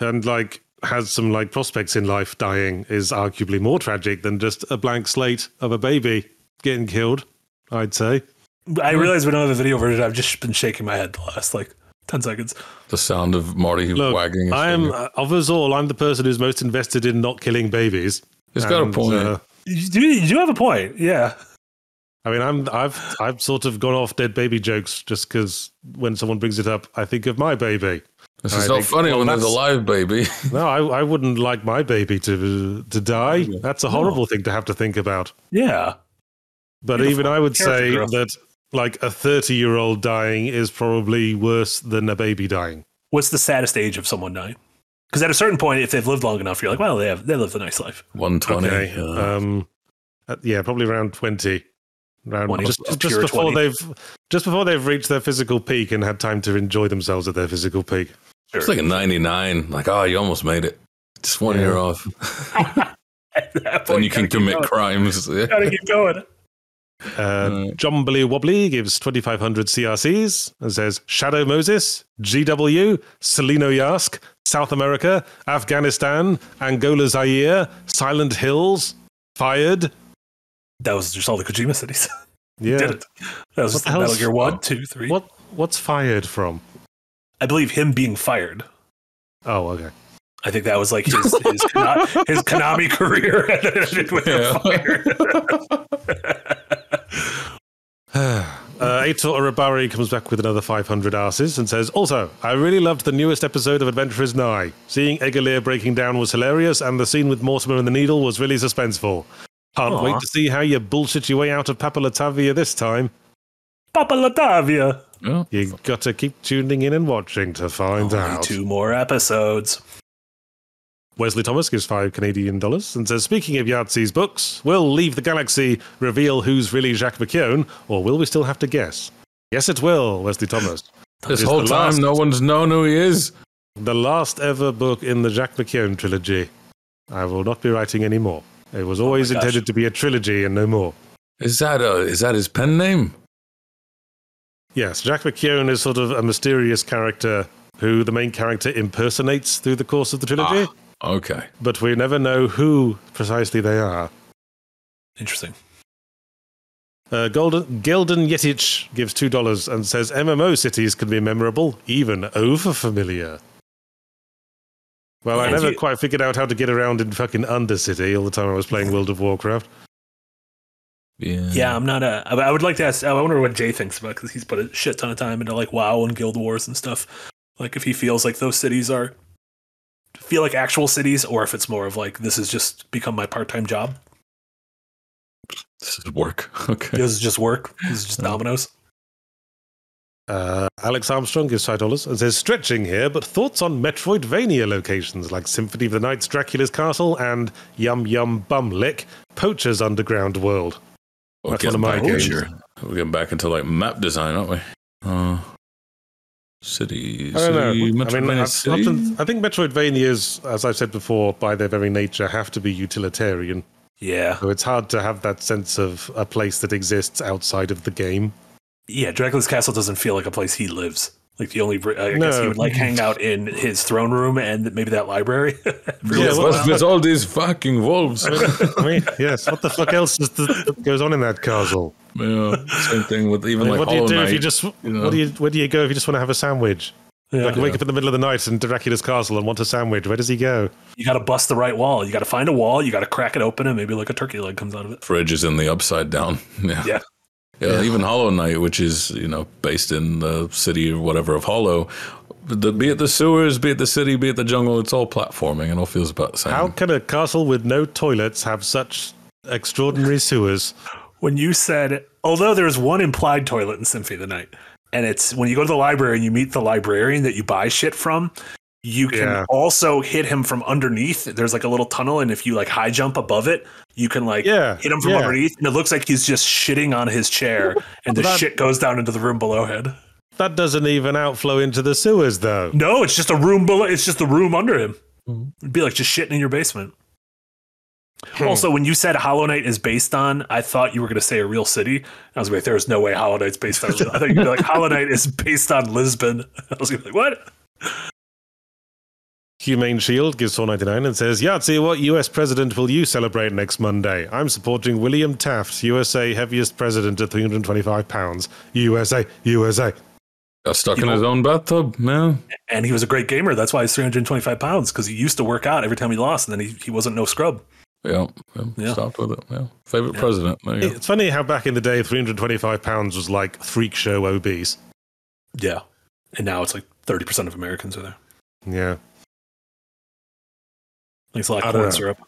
and like has some like prospects in life dying is arguably more tragic than just a blank slate of a baby getting killed. I'd say. I realize we don't have a video version. I've just been shaking my head the last like ten seconds. The sound of Marty Look, wagging. His I am finger. uh, of us all. I'm the person who's most invested in not killing babies. He's got a point. uh, You do, you do have a point. Yeah. I mean, I'm I've I've sort of gone off dead baby jokes just because when someone brings it up, I think of my baby. this I is not think- funny well, when there's a live baby. No, I, I wouldn't like my baby to to die. That's a horrible thing to have to think about. Yeah. But Beautiful. even I would say that like a 30 year old dying is probably worse than a baby dying. What's the saddest age of someone dying? Because at a certain point, if they've lived long enough, you're like, well, they have they lived a nice life. 120. Okay. uh, Um, uh, yeah, probably around 20. Around 20, just, just just before 20. they've just before they've reached their physical peak and had time to enjoy themselves at their physical peak. Sure. It's like a 99. Like, oh, you almost made it. Just one Yeah. year off. At then point, you can commit going. crimes. Yeah. Gotta keep going. Uh, Right. Jombly Wobbly gives 2,500 CRCs and says Shadow Moses, GW, Tselinoyarsk, South America, Afghanistan, Angola Zaire, Silent Hills, Fired. That was just all the Kojima cities. Yeah. Did it? That was just the Metal hell's- Gear One, Two, Three. What What's Fired from? I believe him being fired. Oh, okay. I think that was like his his, his Konami career ended with him Yeah. fired. Uh, Aitor Arabari comes back with another 500 asses and says, Also, I really loved the newest episode of Adventurers Nigh. Seeing Egalier breaking down was hilarious, and the scene with Mortimer and the Needle was really suspenseful. Can't Aw. wait to see how you bullshit your way out of Papa Latavia this time. Papa Latavia. Yeah. You got to keep tuning in and watching to find Only out. two more episodes. Wesley Thomas gives five Canadian dollars and says, Speaking of Yahtzee's books, will Leave the Galaxy reveal who's really Jacques McKeown, or will we still have to guess? Yes, it will, Wesley Thomas. This whole time, last- no one's known who he is. The last ever book in the Jacques McKeown trilogy. I will not be writing any more. It was always Oh intended to be a trilogy and no more. Is that uh, is that his pen name? Yes, Jacques McKeown is sort of a mysterious character who the main character impersonates through the course of the trilogy, Ah, okay. but we never know who precisely they are. Interesting. Uh, Golden, Gelden Yetic gives $2 and says MMO cities can be memorable, even over familiar. Well, I And never you- quite figured out how to get around in fucking Undercity all the time I was playing World of Warcraft. Yeah. Yeah, I'm not a. I I would like to ask. I wonder what Jay thinks about because he's put a shit ton of time into like WoW and Guild Wars and stuff. Like if he feels like those cities are feel like actual cities, or if it's more of like this has just become my part time job. This is work. Okay. This is just work. This is just Yeah. dominoes. Uh, Alex Armstrong gives five dollars and says, "Stretching here, but thoughts on Metroidvania locations like Symphony of the Night's Dracula's Castle and Yum Yum Bum Lick Poacher's Underground World." We're That's one of my games. here. We're getting back into like map design, aren't we? Uh, city. I don't know. I mean, city? often- I think Metroidvanias, as I've said before, by their very nature, have to be utilitarian. Yeah, So it's hard to have that sense of a place that exists outside of the game. Yeah. Dracula's castle doesn't feel like a place he lives. Like the only, I guess he would like hang out in his throne room and maybe that library. Every Yeah, once in a well, while. What's with all these fucking wolves? I mean, yes. What the fuck else is the, goes on in that castle? yeah, same thing with I even mean, like what do you Hollow do if you Knight. just? know. What do you? Where do you go if you just want to have a sandwich? Yeah. Like wake up in the middle of the night in Dracula's castle and want a sandwich. Where does he go? You got to bust the right wall. You got to find a wall. You got to crack it open, and maybe like a turkey leg comes out of it. Fridge is in the upside down. Yeah. Yeah. Yeah, even Hollow Knight, which is you know based in the city or whatever of Hollow, the, be it the sewers, be it the city, be it the jungle, it's all platforming and all feels about the same. How can a castle with no toilets have such extraordinary sewers? When you said, although there's one implied toilet in Symphony of the Night, and it's when you go to the library and you meet the librarian that you buy shit from, you can Yeah. also hit him from underneath. There's like a little tunnel, and if you like high jump above it, you can like Yeah, hit him from yeah. underneath, and it looks like he's just shitting on his chair, and the That- shit goes down into the room below him. That doesn't even outflow into the sewers, though. No, it's just a room below. It's just a room under him. Mm-hmm. It'd be like just shitting in your basement. Hmm. Also, when you said Hollow Knight is based on, I thought you were going to say a real city. I was like, there's no way Hollow Knight's based on. I thought you'd be like, Hollow Knight is based on Lisbon. I was gonna be like, what? Humane Shield gives four ninety nine and says, "Yahtzee, what U.S. president will you celebrate next Monday? I'm supporting William Taft, USA heaviest president at three hundred twenty five pounds. USA, USA. Got stuck You in his know- own bathtub, man. And he was a great gamer. That's why he's 325 pounds because he used to work out every time he lost, and then he, he wasn't no scrub. Yeah, yeah, Yeah. stopped with it. Yeah, favorite Yeah. president. There you go. It's funny how back in the day, three hundred twenty five pounds was like freak show obese. Yeah. And now it's like 30% of Americans are there. Yeah, Thanks a lot, I don't corn know. syrup.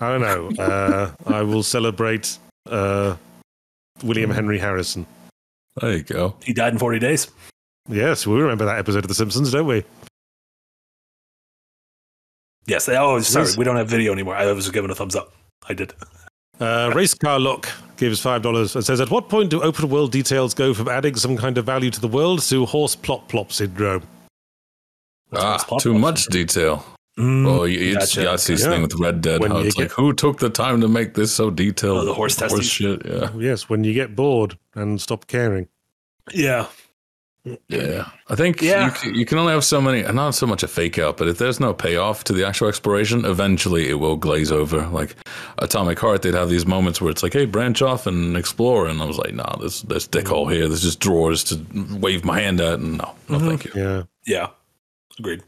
I don't know. Uh, I will celebrate uh, William Henry Harrison. There you go. He died in 40 days. Yes, we remember that episode of The Simpsons, don't we? Yes. Oh, sorry. Yes. We don't have video anymore. I was giving a thumbs up. I did. Uh, Race Car Look gives five dollars and says, "At what point do open world details go from adding some kind of value to the world to horse plop plop syndrome?" What's ah, this plot too point? much detail. Mm, Oh, you- it's gotcha. Yahtzee's Yeah. thing with Red Dead. When how it's get- like, who took the time to make this so detailed? Oh, the horse testing. shit. Yeah, Yes, when you get bored and stop caring. yeah. yeah. I think Yeah. you, can, you can only have so many, and not so much a fake out, but if there's no payoff to the actual exploration, eventually it will glaze over. Like Atomic Heart, they'd have these moments where it's like, hey, branch off and explore. And I was like, nah, there's, there's dick hole here. There's just drawers to wave my hand at. And no, no, Mhm. thank you. Yeah. Yeah. Agreed.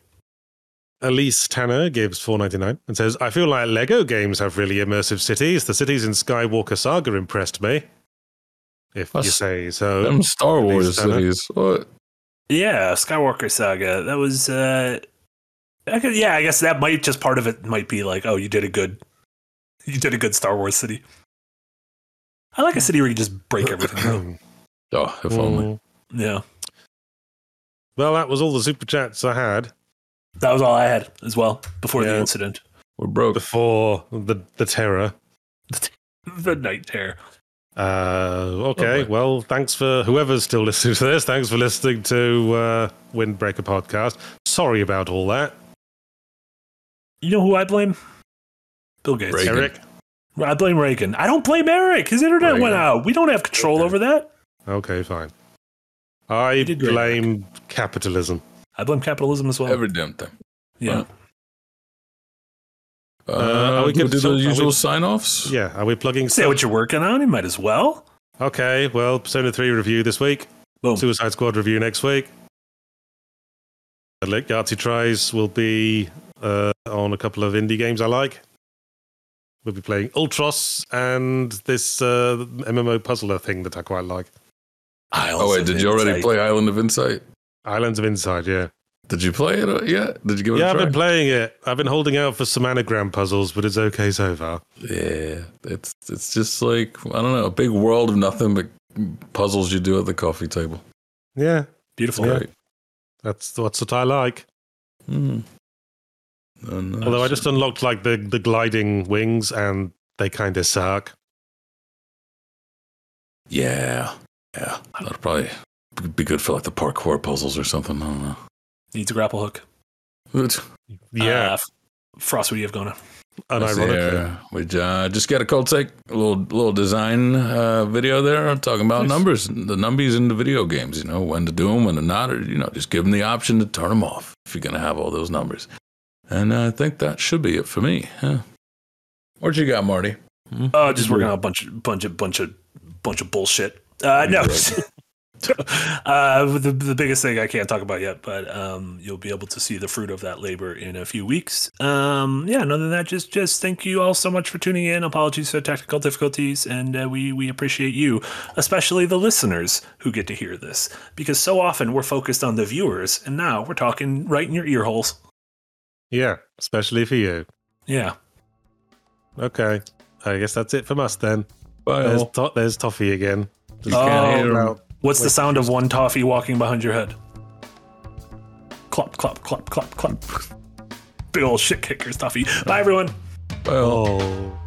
Elise Tanner gives four ninety nine and says, "I feel like Lego games have really immersive cities. The cities in Skywalker Saga impressed me, if you say so." Them Star Wars Tanner. cities. What? Yeah. Skywalker Saga. That was, uh, I could, yeah, I guess that might just part of it might be like, oh, you did a good, you did a good Star Wars city. I like a city where you just break everything. Oh, if only. Mm. Yeah. Well, that was all the super chats I had That was all I had as well before the incident. We're broke. before the the terror. The night terror. Uh, okay, Lovely. well, thanks for whoever's still listening to this. Thanks for listening to uh, Windbreaker podcast. Sorry about all that, You know who I blame? Bill Gates. Reagan. Eric. I blame Reagan. I don't blame Eric. His internet went out. We don't have control Okay. over that. Okay, fine. I did great. blame capitalism. I blame capitalism as well. Every damn thing. yeah. Uh, are we do we do so the are usual we- sign offs? Yeah, are we plugging Say stuff? what you're working on. You might as well. Okay, well, Persona 3 review this week. Boom. Suicide Squad review next week. Like Yahtzee Tries will be uh, on a couple of indie games I like. We'll be playing Ultros and this uh, MMO puzzler thing that I quite like. Oh wait, did you already play Island of Insight? Islands of Insight, yeah. Did you play it yet? Did you give it a try? Yeah, I've been playing it. I've been holding out for some anagram puzzles, but it's okay so far. yeah, it's it's just like I don't know, a big world of nothing but puzzles you do at the coffee table. Yeah, Beautiful. Yeah. Right. that's that's what I like. Mm. Oh, nice. Although I just unlocked like the the gliding wings, and they kind of suck. yeah, yeah, that'd probably be good for like the parkour puzzles or something. I don't know. Needs a grapple hook. Yeah, Uh, Frost, what do you have going on? unironically. There. We uh, just got a cold take, a little little design uh, video there talking about numbers, the numbies in the video games. You know when to do them, when to not, or you know just give them the option to turn them off if you're gonna have all those numbers. And uh, I think that should be it for me. Yeah. What you got, Marty? Hmm? Uh, just working on a bunch of bunch of bunch of bunch of bullshit. Uh, no. uh, the the biggest thing I can't talk about yet, but um, you'll be able to see the fruit of that labor in a few weeks. Um, yeah, and other than that, just just thank you all so much for tuning in. Apologies for technical difficulties, and uh, we we appreciate you, especially the listeners who get to hear this, because so often we're focused on the viewers, and now we're talking right in your ear holes. Yeah, especially for you. Yeah. Okay, I guess that's it from us then. Bye. There's, to- there's Toffee again. Just Oh, can't hear him. What's the sound of one toffee walking behind your head? Clop, clop, clop, clop, clop. Big old shit kickers, toffee. Bye, everyone. Bye. Oh.